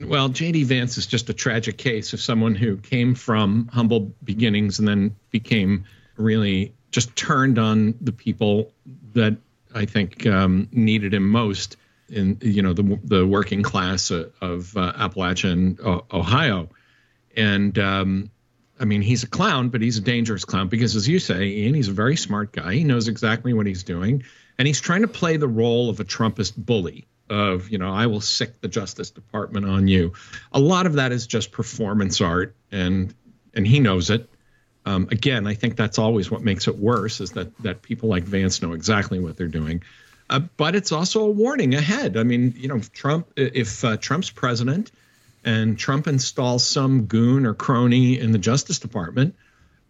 Well, J.D. Vance is just a tragic case of someone who came from humble beginnings and then became really just turned on the people that I think um, needed him most in you know the the working class of, uh, Appalachian uh, Ohio, and um, I mean he's a clown, but he's a dangerous clown because, as you say, Ian, he's a very smart guy. He knows exactly what he's doing, and he's trying to play the role of a Trumpist bully. Of you know, I will sic the Justice Department on you. A lot of that is just performance art, and and he knows it. Um, again, I think that's always what makes it worse is that that people like Vance know exactly what they're doing. Uh, but it's also a warning ahead. I mean, you know, Trump, if uh, Trump's president and Trump installs some goon or crony in the Justice Department,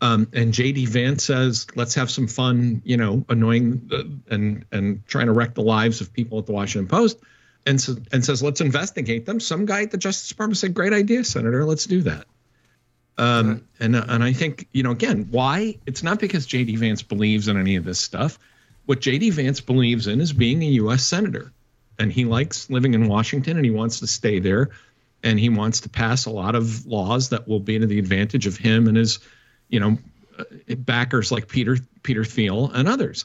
um, and JD Vance says, "Let's have some fun," you know, annoying uh, and and trying to wreck the lives of people at the Washington Post, and so, and says, "Let's investigate them." Some guy at the Justice Department said, "Great idea, Senator. Let's do that." Um, right. And uh, and I think you know again why it's not because JD Vance believes in any of this stuff. What JD Vance believes in is being a U.S. senator, and he likes living in Washington, and he wants to stay there, and he wants to pass a lot of laws that will be to the advantage of him and his, you know, backers like Peter Peter Thiel and others.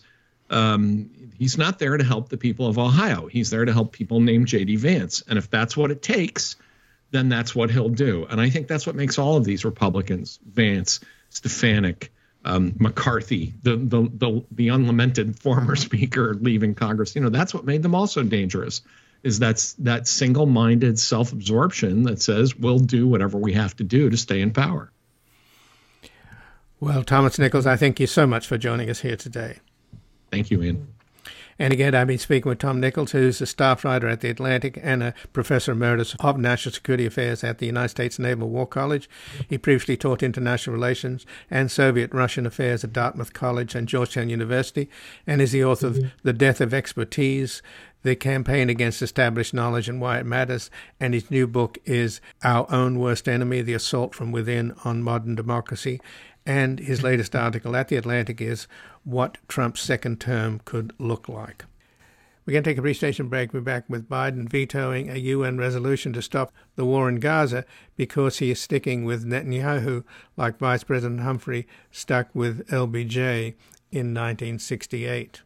Um, he's not there to help the people of Ohio. He's there to help people named JD Vance, and if that's what it takes then that's what he'll do. And I think that's what makes all of these Republicans, Vance, Stefanik, um, McCarthy, the, the the the unlamented former speaker leaving Congress. You know, that's what made them also dangerous. Is that's that single-minded self-absorption that says we'll do whatever we have to do to stay in power. Well, Thomas Nichols, I thank you so much for joining us here today. Thank you, Ian. And again, I've been speaking with Tom Nichols, who's a staff writer at The Atlantic and a professor emeritus of national security affairs at the United States Naval War College. He previously taught international relations and Soviet Russian affairs at Dartmouth College and Georgetown University, and is the author of mm-hmm. The Death of Expertise, the campaign against established knowledge and why it matters. And his new book is Our Own Worst Enemy The Assault from Within on Modern Democracy. And his latest article at The Atlantic is What Trump's Second Term Could Look Like. We're going to take a brief station break. We're back with Biden vetoing a UN resolution to stop the war in Gaza because he is sticking with Netanyahu, like Vice President Humphrey stuck with LBJ in 1968.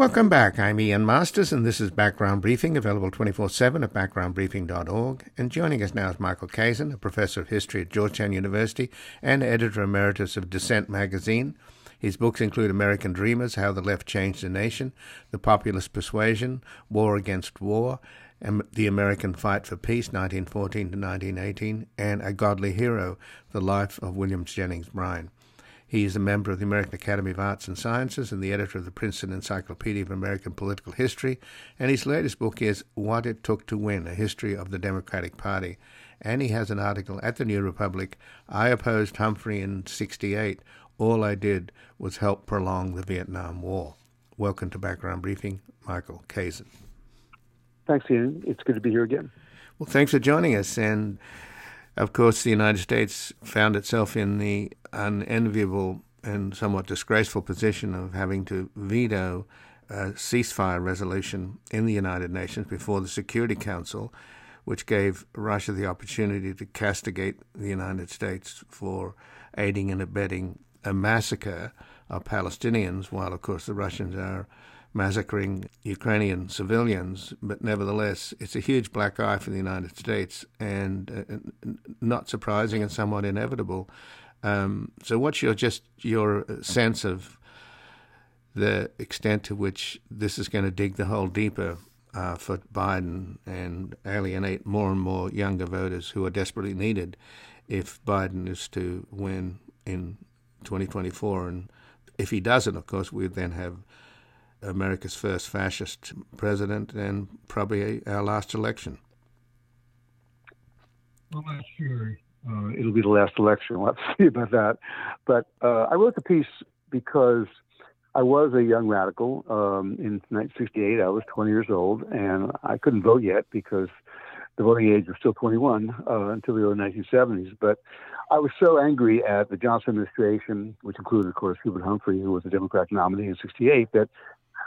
Welcome back. I'm Ian Masters, and this is Background Briefing, available 24 7 at backgroundbriefing.org. And joining us now is Michael Kazin, a professor of history at Georgetown University and editor emeritus of Dissent magazine. His books include American Dreamers How the Left Changed the Nation, The Populist Persuasion, War Against War, and The American Fight for Peace, 1914 to 1918, and A Godly Hero, The Life of William Jennings Bryan. He is a member of the American Academy of Arts and Sciences and the editor of the Princeton Encyclopedia of American Political History. And his latest book is What It Took to Win A History of the Democratic Party. And he has an article at the New Republic I opposed Humphrey in 68. All I did was help prolong the Vietnam War. Welcome to Background Briefing, Michael Kazin. Thanks, Ian. It's good to be here again. Well, thanks for joining us. And of course, the United States found itself in the unenviable and somewhat disgraceful position of having to veto a ceasefire resolution in the United Nations before the Security Council, which gave Russia the opportunity to castigate the United States for aiding and abetting a massacre of Palestinians, while, of course, the Russians are massacring Ukrainian civilians, but nevertheless, it's a huge black eye for the United States and uh, not surprising and somewhat inevitable. Um, so, what's your just your sense of the extent to which this is going to dig the hole deeper uh, for Biden and alienate more and more younger voters who are desperately needed if Biden is to win in 2024? And if he doesn't, of course, we then have America's first fascist president and probably our last election. Well, not sure uh, it'll be the last election. We'll have to see about that. But uh, I wrote the piece because I was a young radical. Um, in 1968, I was 20 years old, and I couldn't vote yet because the voting age was still 21 uh, until the early 1970s. But I was so angry at the Johnson administration, which included, of course, Hubert Humphrey, who was the Democratic nominee in 68, that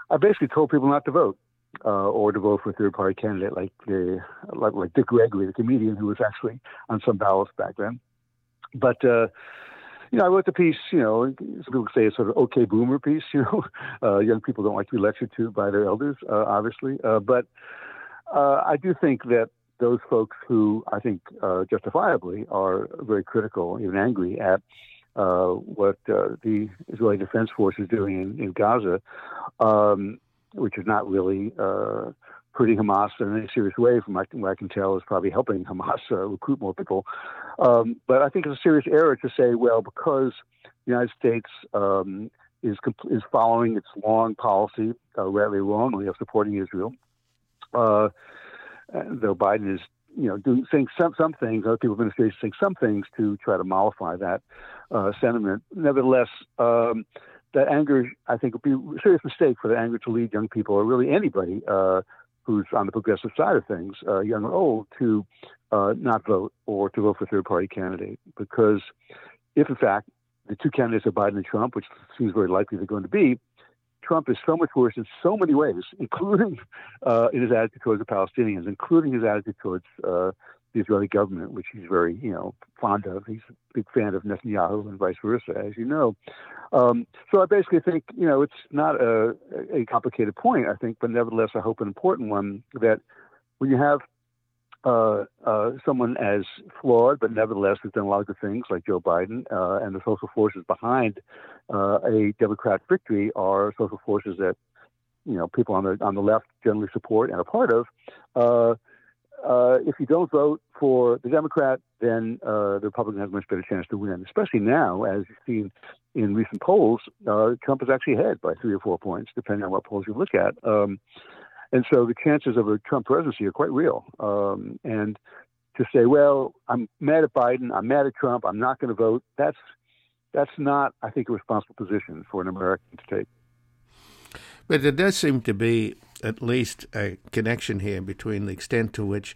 I basically told people not to vote. Uh, or to vote for a third party candidate like the like, like Dick Gregory, the comedian who was actually on some ballots back then. But uh, you know, I wrote the piece. You know, some people say it's sort of okay boomer piece. You know, uh, young people don't like to be lectured to by their elders, uh, obviously. Uh, but uh, I do think that those folks who I think justifiably are very critical, even angry at uh, what uh, the Israeli Defense Force is doing in, in Gaza, um, which is not really uh, hurting Hamas in any serious way, from what I can tell, is probably helping Hamas uh, recruit more people. Um, but I think it's a serious error to say, well, because the United States um, is is following its long policy, uh, rightly or wrongly, of supporting Israel, uh, though Biden is you know, doing saying some some things, other people in administration saying some things to try to mollify that uh, sentiment. Nevertheless, um, that anger, I think, would be a serious mistake for the anger to lead young people, or really anybody uh, who's on the progressive side of things, uh, young or old, to uh, not vote or to vote for a third-party candidate. Because if, in fact, the two candidates are Biden and Trump, which seems very likely they're going to be, Trump is so much worse in so many ways, including uh, in his attitude towards the Palestinians, including his attitude towards uh, the Israeli government, which he's very, you know, fond of. He's a big fan of Netanyahu and vice versa, as you know. Um, so I basically think, you know, it's not a, a complicated point, I think, but nevertheless, I hope an important one that when you have uh, uh, someone as flawed, but nevertheless has done a lot of good things, like Joe Biden, uh, and the social forces behind uh, a Democrat victory are social forces that you know people on the on the left generally support and are part of. Uh, if you don't vote for the Democrat, then the Republican has a much better chance to win. Especially now, as you've seen in recent polls, Trump is actually ahead by three or four points, depending on what polls you look at. Um, and so the chances of a Trump presidency are quite real. Um, and to say, well, I'm mad at Biden, I'm mad at Trump, I'm not going to vote, that's that's not, I think, a responsible position for an American to take. But there does seem to be at least a connection here between the extent to which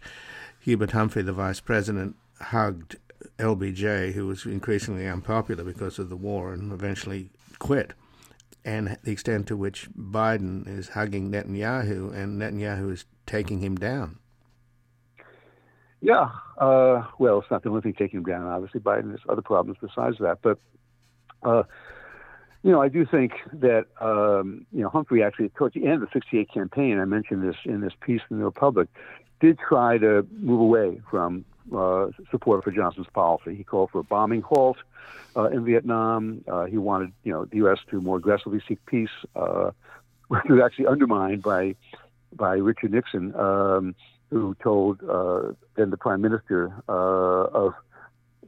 Hubert Humphrey, the vice president, hugged LBJ, who was increasingly unpopular because of the war and eventually quit and the extent to which Biden is hugging Netanyahu and Netanyahu is taking him down. Yeah, uh, well, it's not the only thing taking him down. Obviously, Biden has other problems besides that. But uh, you know, I do think that um, you know Humphrey actually towards the end of the '68 campaign, I mentioned this in this piece in the Republic, did try to move away from support for Johnson's policy. He called for a bombing halt uh, in Vietnam. Uh, he wanted, you know, the U.S. to more aggressively seek peace, uh, which was actually undermined by by Richard Nixon, um, who told uh, then the Prime Minister uh, of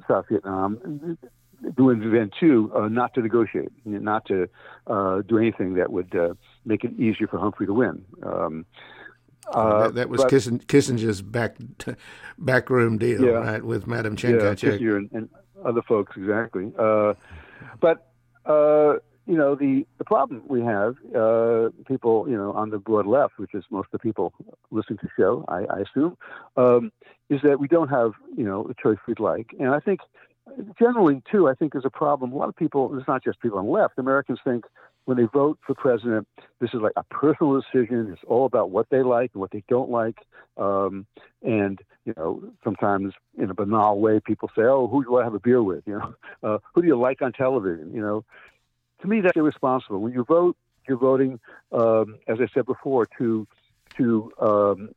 South Vietnam, Nguyen Van Thieu, uh, not to negotiate, not to uh, do anything that would uh, make it easier for Humphrey to win. Um, uh, that, that, was but, Kissinger's back backroom deal, yeah, right, with Madam Chennault yeah, and, and, other folks, exactly. Uh, but uh, you know, the the problem we have, uh, people, you know, on the broad left, which is most of the people listening to the show, I, I assume, um, is that we don't have, you know, the choice we'd like, and I think generally too, I think is a problem. A lot of people, it's not just people on the left. Americans think when they vote for president, this is like a personal decision. It's all about what they like and what they don't like. Um, and you know, sometimes in a banal way, people say, "Oh, who do I have a beer with?" You know, uh, who do you like on television? You know, to me, that's irresponsible. When you vote, you're voting, um, as I said before, to to um,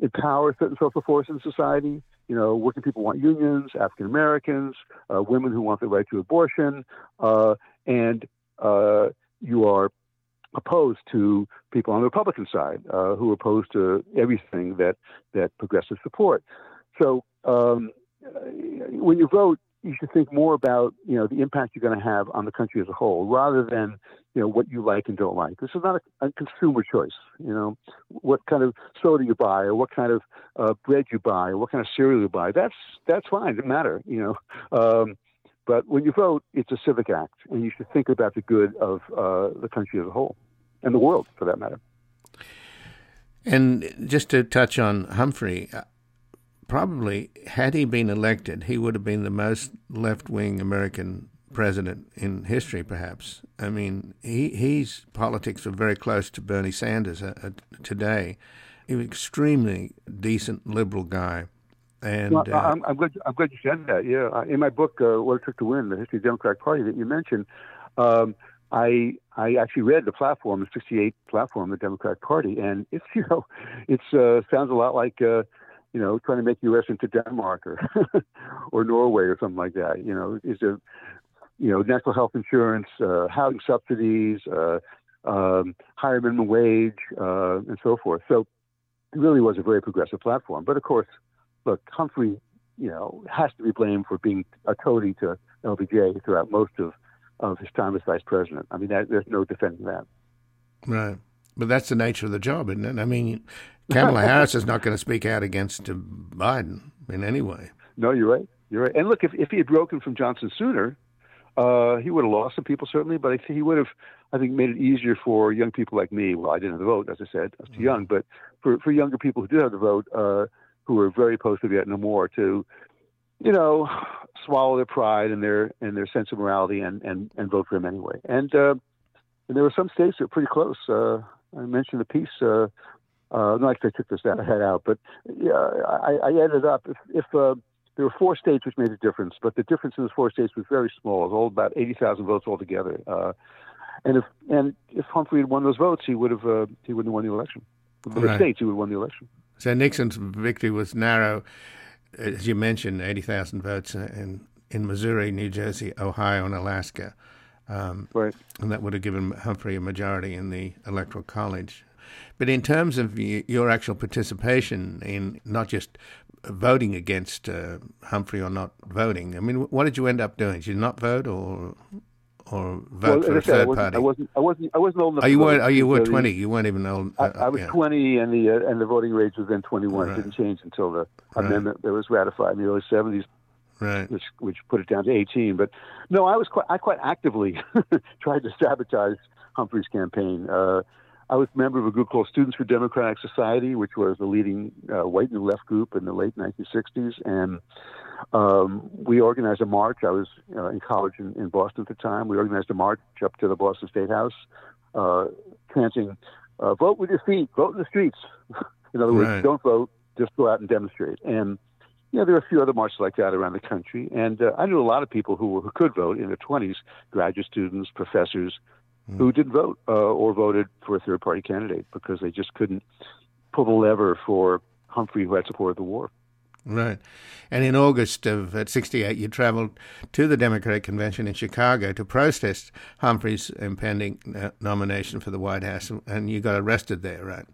empower certain social forces in society. You know, working people want unions, African Americans, uh, women who want the right to abortion, uh, and uh, you are opposed to people on the Republican side uh, who are opposed to everything that that progressives support. So um, when you vote, you should think more about you know the impact you're going to have on the country as a whole, rather than you know what you like and don't like. This is not a, a consumer choice. You know what kind of soda you buy, or what kind of uh, bread you buy, or what kind of cereal you buy. That's that's fine. It doesn't matter. You know. Um, but when you vote, it's a civic act, and you should think about the good of uh, the country as a whole, and the world, for that matter. And just to touch on Humphrey, uh, probably had he been elected, he would have been the most left-wing American president in history, perhaps. I mean, he his politics are very close to Bernie Sanders uh, uh, today. He was an extremely decent liberal guy. And well, uh, I'm, I'm, glad I'm glad you said that. Yeah, in my book, uh, "What It Took to Win: The History of the Democratic Party," that you mentioned, um, I I actually read the platform, the '68 platform of the Democratic Party, and it's you know, it uh, sounds a lot like uh, you know trying to make U.S. into Denmark or or Norway or something like that. You know, is a you know national health insurance, uh, housing subsidies, uh, um, higher minimum wage, uh, and so forth. So it really was a very progressive platform. But of course look, Humphrey, you know, has to be blamed for being a toady to LBJ throughout most of, of his time as vice president. I mean, that, there's no defending that. Right. But that's the nature of the job, isn't it? I mean, Kamala Harris is not going to speak out against Biden in any way. No, you're right. You're right. And look, if, if he had broken from Johnson sooner, uh, he would have lost some people certainly, but I think he would have, I think, made it easier for young people like me. Well, I didn't have the vote, as I said, I was too mm-hmm. young, but for, for younger people who did have the vote, uh, who were very opposed to Vietnam War to, you know, swallow their pride and their and their sense of morality and and, and vote for him anyway. And uh, and there were some states that were pretty close. Uh, I mentioned the piece. Uh, uh, not I took this out, head out, but yeah, I, I ended up if, if uh, there were four states which made a difference, but the difference in those four states was very small. It was all about eighty thousand votes altogether. Uh, and if and if Humphrey had won those votes, he would have uh, he wouldn't have won the election. The right. states, he would have won the election. So Nixon's victory was narrow, as you mentioned, 80,000 votes in, in Missouri, New Jersey, Ohio, and Alaska. Um, right. And that would have given Humphrey a majority in the Electoral College. But in terms of your actual participation in not just voting against uh, Humphrey or not voting, I mean, what did you end up doing? Did you not vote or or vote well, for a third I party? I wasn't. I wasn't. I wasn't old enough. Oh, you weren't. Oh, you were twenty. You weren't even old. Uh, I, I, was yeah. twenty, and the uh, and the voting age was then twenty-one. Right. It didn't change until the right. amendment that was ratified in the early seventies, right? Which which put it down to eighteen. But no, I was quite. I quite actively tried to sabotage Humphrey's campaign. Uh, I was a member of a group called Students for Democratic Society, which was the leading uh, white and left group in the late 1960s, and um, we organized a march. I was uh, in college in, in, Boston at the time. We organized a march up to the Boston State House, uh, chanting, uh, "Vote with your feet, vote in the streets." in other words, right. don't vote, just go out and demonstrate. And you know, there are a few other marches like that around the country. And uh, I knew a lot of people who, were, who could vote in their 20s, graduate students, professors, mm. who didn't vote uh, or voted for a third party candidate because they just couldn't pull the lever for Humphrey, who had supported the war. Right. And in August of at 68, you traveled to the Democratic Convention in Chicago to protest Humphrey's impending uh, nomination for the White House, and you got arrested there, right?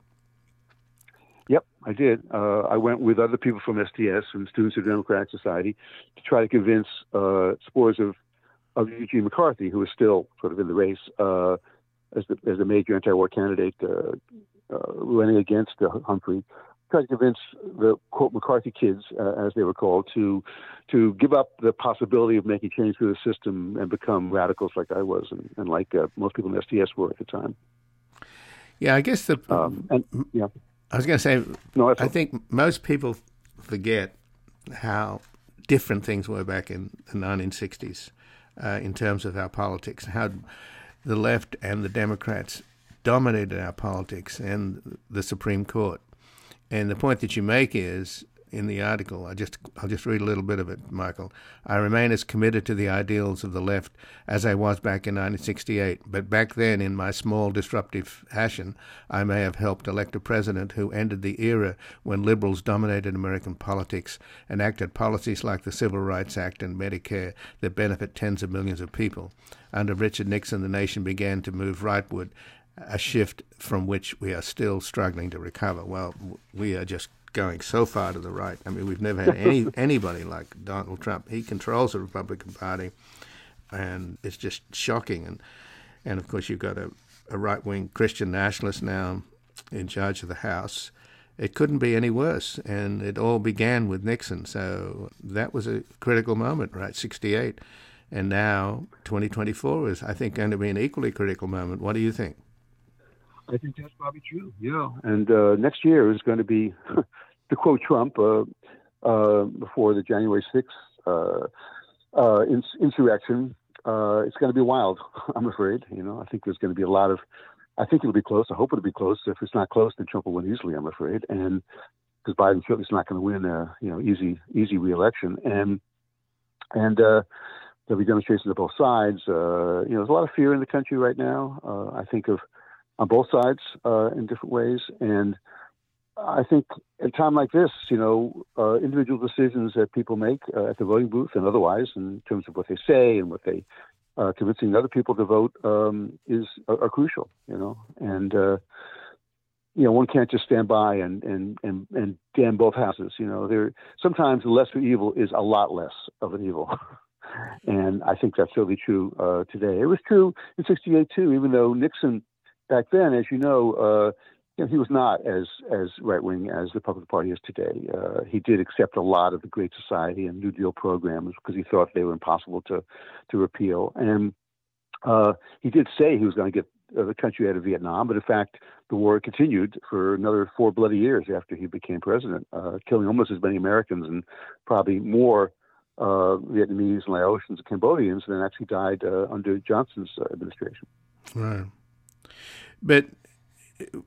Yep, I did. Uh, I went with other people from SDS from Students of the Democratic Society to try to convince uh, supporters of, of Eugene McCarthy, who was still sort of in the race uh, as, the, as a major anti-war candidate uh, uh, running against Humphrey, tried to convince the quote McCarthy kids, uh, as they were called, to to give up the possibility of making change to the system and become radicals like I was and, and like uh, most people in SDS were at the time. Yeah, I guess the um, and, yeah. I was going to say, no, I think most people forget how different things were back in the 1960s uh, in terms of our politics, how the left and the Democrats dominated our politics and the Supreme Court. And the point that you make is in the article. I just I'll just read a little bit of it, Michael. I remain as committed to the ideals of the left as I was back in 1968, but back then, in my small disruptive fashion, I may have helped elect a president who ended the era when liberals dominated American politics and acted policies like the Civil Rights Act and Medicare that benefit tens of millions of people. Under Richard Nixon, the nation began to move rightward a shift from which we are still struggling to recover. Well, we are just going so far to the right. I mean, we've never had any anybody like Donald Trump. He controls the Republican Party, and it's just shocking. And and of course, you've got a, a right wing Christian nationalist now in charge of the House. It couldn't be any worse, and it all began with Nixon. So that was a critical moment, right? Sixty-eight, and now 2024 is, I think, going to be an equally critical moment. What do you think? I think that's probably true. Yeah, and uh, next year is going to be, to quote Trump, uh, uh, before the January sixth uh, uh, ins- insurrection. Uh, it's going to be wild. I'm afraid. You know, I think there's going to be a lot of. I think it'll be close. I hope it'll be close. If it's not close, then Trump will win easily. I'm afraid, and because Biden certainly is not going to win a you know easy easy reelection, and and uh, there'll be demonstrations on both sides. Uh, you know, there's a lot of fear in the country right now. Uh, I think of on both sides uh, in different ways. And I think at a time like this, you know, uh, individual decisions that people make uh, at the voting booth and otherwise, in terms of what they say and what they uh, convincing other people to vote, um, is are, are, crucial. You know, and uh, you know, one can't just stand by and and and and damn both houses. You know, there sometimes the lesser evil is a lot less of an evil. and I think that's really true uh, today. It was true in '68 too, even though Nixon back then, as you know, uh, you know, he was not as as right wing as the Republican Party is today. Uh, he did accept a lot of the Great Society and New Deal programs because he thought they were impossible to to repeal. And uh, he did say he was going to get uh, the country out of Vietnam, but in fact, the war continued for another four bloody years after he became president, uh, killing almost as many Americans and probably more uh, Vietnamese, and Laotians, and Cambodians than actually died under Johnson's administration. Right. But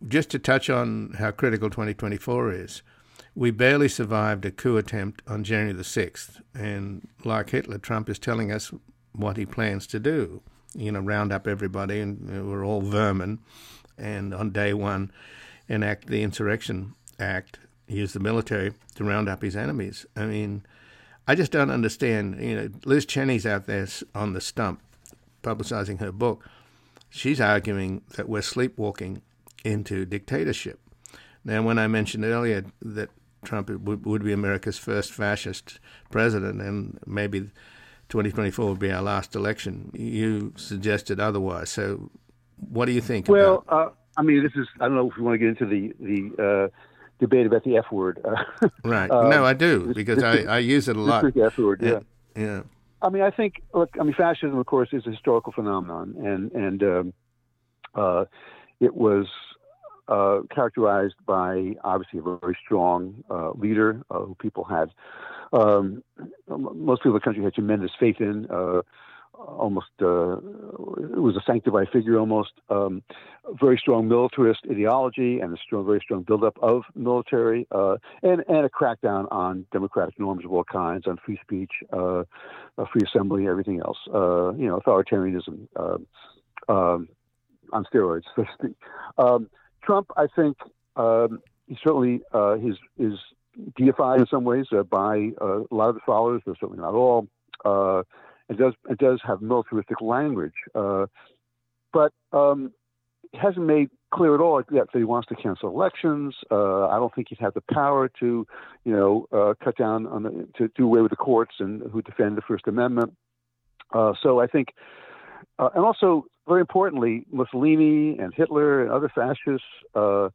just to touch on how critical 2024 is, we barely survived a coup attempt on January the 6th. And like Hitler, Trump is telling us what he plans to do. You know, round up everybody, and we're all vermin. And on day one, enact the Insurrection Act, use the military to round up his enemies. I mean, I just don't understand. You know, Liz Cheney's out there on the stump publicizing her book she's arguing that we're sleepwalking into dictatorship. Now, when I mentioned earlier that Trump would be America's first fascist president and maybe 2024 would be our last election, you suggested otherwise. So, what do you think? Well, uh, I mean, this is, I don't know if you want to get into the, the, uh, debate about the F word. right. Uh, no, I do because I, I use it a lot. F word, yeah. Yeah. I mean, I think look, I mean, fascism, of course, is a historical phenomenon, and and um, uh, it was uh, characterized by obviously a very strong uh, leader uh, who people had. Um, most people in the country had tremendous faith in. Uh, almost uh, was a sanctified figure, almost um, very strong militarist ideology and a strong, very strong buildup of military, uh, and and a crackdown on democratic norms of all kinds, on free speech, uh, uh free assembly, everything else. Uh, you know, authoritarianism um, um, on steroids. Um, Trump, I think, um, he certainly uh, is is deified in some ways by a lot of his followers, but certainly not all. It does it does have militaristic language, uh, but um, it hasn't made clear at all yet that he wants to cancel elections. Uh, I don't think he'd have the power to, you know, uh, cut down on the, to do away with the courts and who defend the First Amendment. Uh, so I think, uh, and also very importantly, Mussolini and Hitler and other fascists, uh,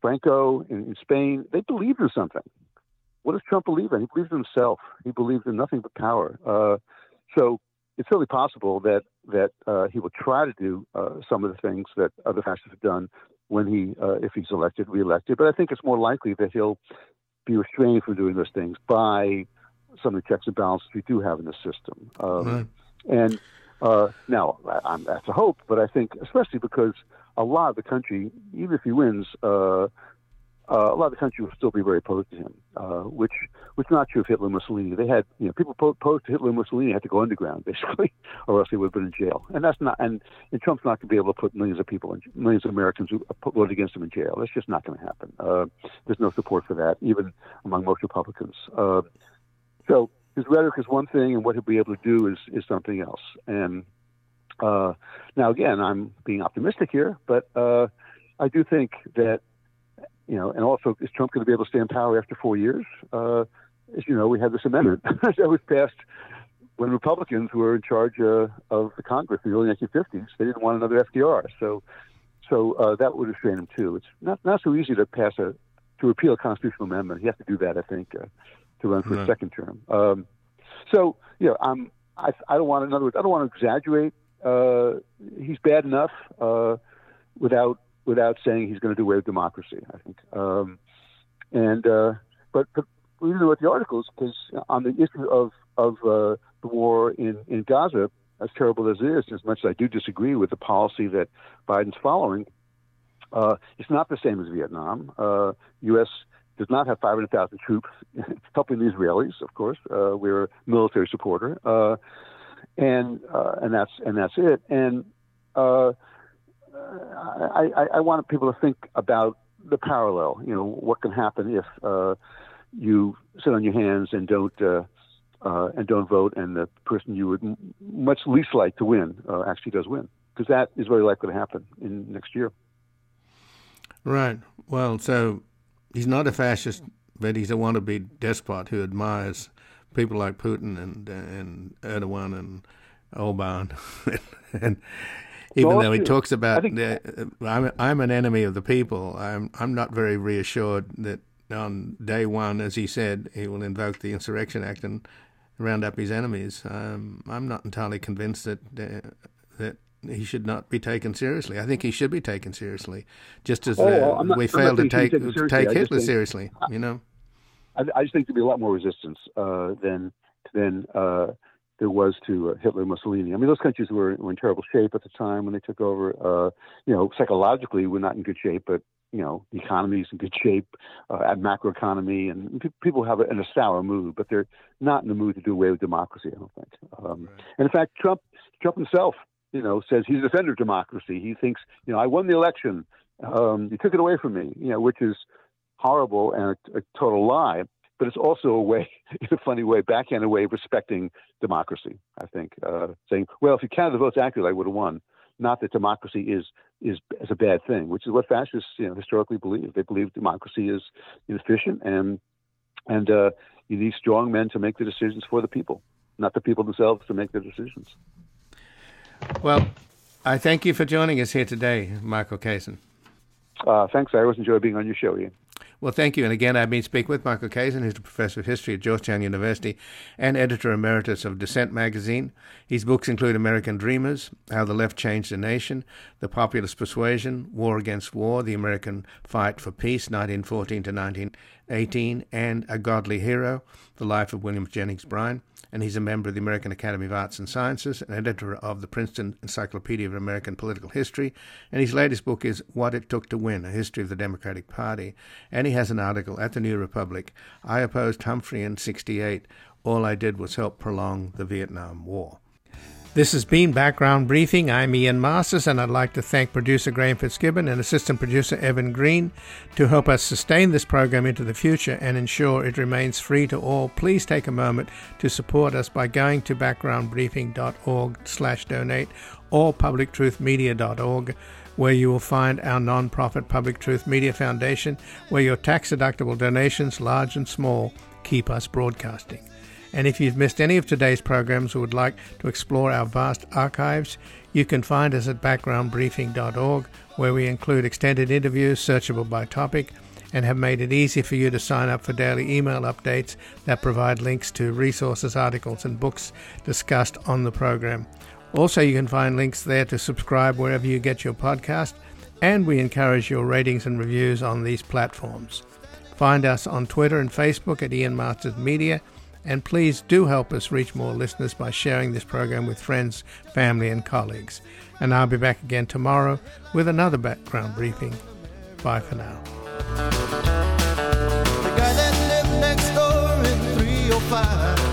Franco in, in Spain, they believed in something. What does Trump believe in? He believes in himself. He believes in nothing but power. Uh, so it's certainly possible that that uh, he will try to do uh, some of the things that other fascists have done when he, uh, if he's elected, reelected. But I think it's more likely that he'll be restrained from doing those things by some of the checks and balances we do have in the system. Um, right. And uh, now, I, that's a hope, but I think especially because a lot of the country, even if he wins, uh, a lot of the country will still be very opposed to him, uh, which is not true of Hitler and Mussolini. They had, you know, people opposed to Hitler and Mussolini had to go underground basically, or else they would have been in jail. And that's not, and, and Trump's not going to be able to put millions of people, in, millions of Americans who voted against him in jail. That's just not going to happen. Uh, there's no support for that, even among most Republicans. Uh, so his rhetoric is one thing, and what he'll be able to do is is something else. And uh, now, again, I'm being optimistic here, but uh, I do think that you know, and also is Trump going to be able to stay in power after four years? Uh, as you know, we had this amendment that was passed when Republicans were in charge uh, of the Congress in the early 1950s. They didn't want another FDR, so so uh, that would restrain him too. It's not not so easy to pass a to repeal a constitutional amendment. He has to do that, I think, uh, to run for right. a second term. Um, so you know, I'm I, I don't want in other words I don't want to exaggerate. Uh, he's bad enough uh, without without saying he's going to do away with democracy. I think, um, and uh, but, but even with the articles, because on the issue of of uh, the war in in Gaza, as terrible as it is, as much as I do disagree with the policy that Biden's following, uh, it's not the same as Vietnam. Uh, U.S. does not have 500,000 troops helping the Israelis. Of course, uh, we're a military supporter, uh, and uh, and that's and that's it. And uh, I, I, I want people to think about the parallel. You know, what can happen if uh, you sit on your hands and don't uh, uh, and don't vote, and the person you would m- much least like to win uh, actually does win, because that is very likely to happen in next year. Right. Well, so he's not a fascist, but he's a wannabe despot who admires people like Putin and and Erdogan and Orban, and even though he talks about think, uh, I'm I'm an enemy of the people, I'm I'm not very reassured that on day one, as he said, he will invoke the Insurrection Act and round up his enemies. Um, I'm not entirely convinced that uh, that he should not be taken seriously. I think he should be taken seriously, just as uh, not, we failed to take take Hitler think, seriously. You know, I, I, just think there'd be a lot more resistance uh, than than uh, there was to uh, Hitler and Mussolini. I mean, those countries were, were in terrible shape at the time when they took over. Uh, you know, psychologically, we're not in good shape, but you know, the economy is in good shape, uh, at macroeconomy, and p- people have a, in a sour mood, but they're not in the mood to do away with democracy. I don't think. Um, right. And in fact, Trump, Trump himself, you know, says he's a defender of democracy. He thinks, you know, I won the election. Um, you took it away from me, you know, which is horrible and a, a total lie but it's also a way, in a funny way, backhanded way of respecting democracy. I think uh, saying, well, if you counted the votes accurately, I would have won. Not that democracy is is is a bad thing, which is what fascists you know historically believe. They believe democracy is inefficient and and uh, you need strong men to make the decisions for the people, not the people themselves to make the decisions. Well, I thank you for joining us here today, Michael Kazin. Uh, thanks. I always enjoy being on your show, Ian. Well, thank you. And again, I've been speaking with Michael Kazin, who's a professor of history at Georgetown University and editor emeritus of Dissent magazine. His books include American Dreamers, How the Left Changed the Nation, The Populist Persuasion, War Against War, The American Fight for Peace, 1914 to 18, and A Godly Hero, The Life of William Jennings Bryan, and he's a member of the American Academy of Arts and Sciences and editor of the Princeton Encyclopedia of American Political History. And his latest book is What It Took to Win, A History of the Democratic Party. And he has an article at the New Republic I opposed Humphrey in 68. All I did was help prolong the Vietnam War. This has been Background Briefing. I'm Ian Masters, and I'd like to thank producer Graham FitzGibbon and assistant producer Evan Green to help us sustain this program into the future and ensure it remains free to all. Please take a moment to support us by going to backgroundbriefing.org/donate or publictruthmedia.org where you will find our non-profit Public Truth Media Foundation, where your tax-deductible donations, large and small, keep us broadcasting. And if you've missed any of today's programs or would like to explore our vast archives, you can find us at backgroundbriefing.org, where we include extended interviews searchable by topic and have made it easy for you to sign up for daily email updates that provide links to resources, articles, and books discussed on the program. Also, you can find links there to subscribe wherever you get your podcast, and we encourage your ratings and reviews on these platforms. Find us on Twitter and Facebook at Ian Masters Media and please do help us reach more listeners by sharing this program with friends, family, and colleagues. And I'll be back again tomorrow with another background briefing. Bye for now. The guy that lived next door in 305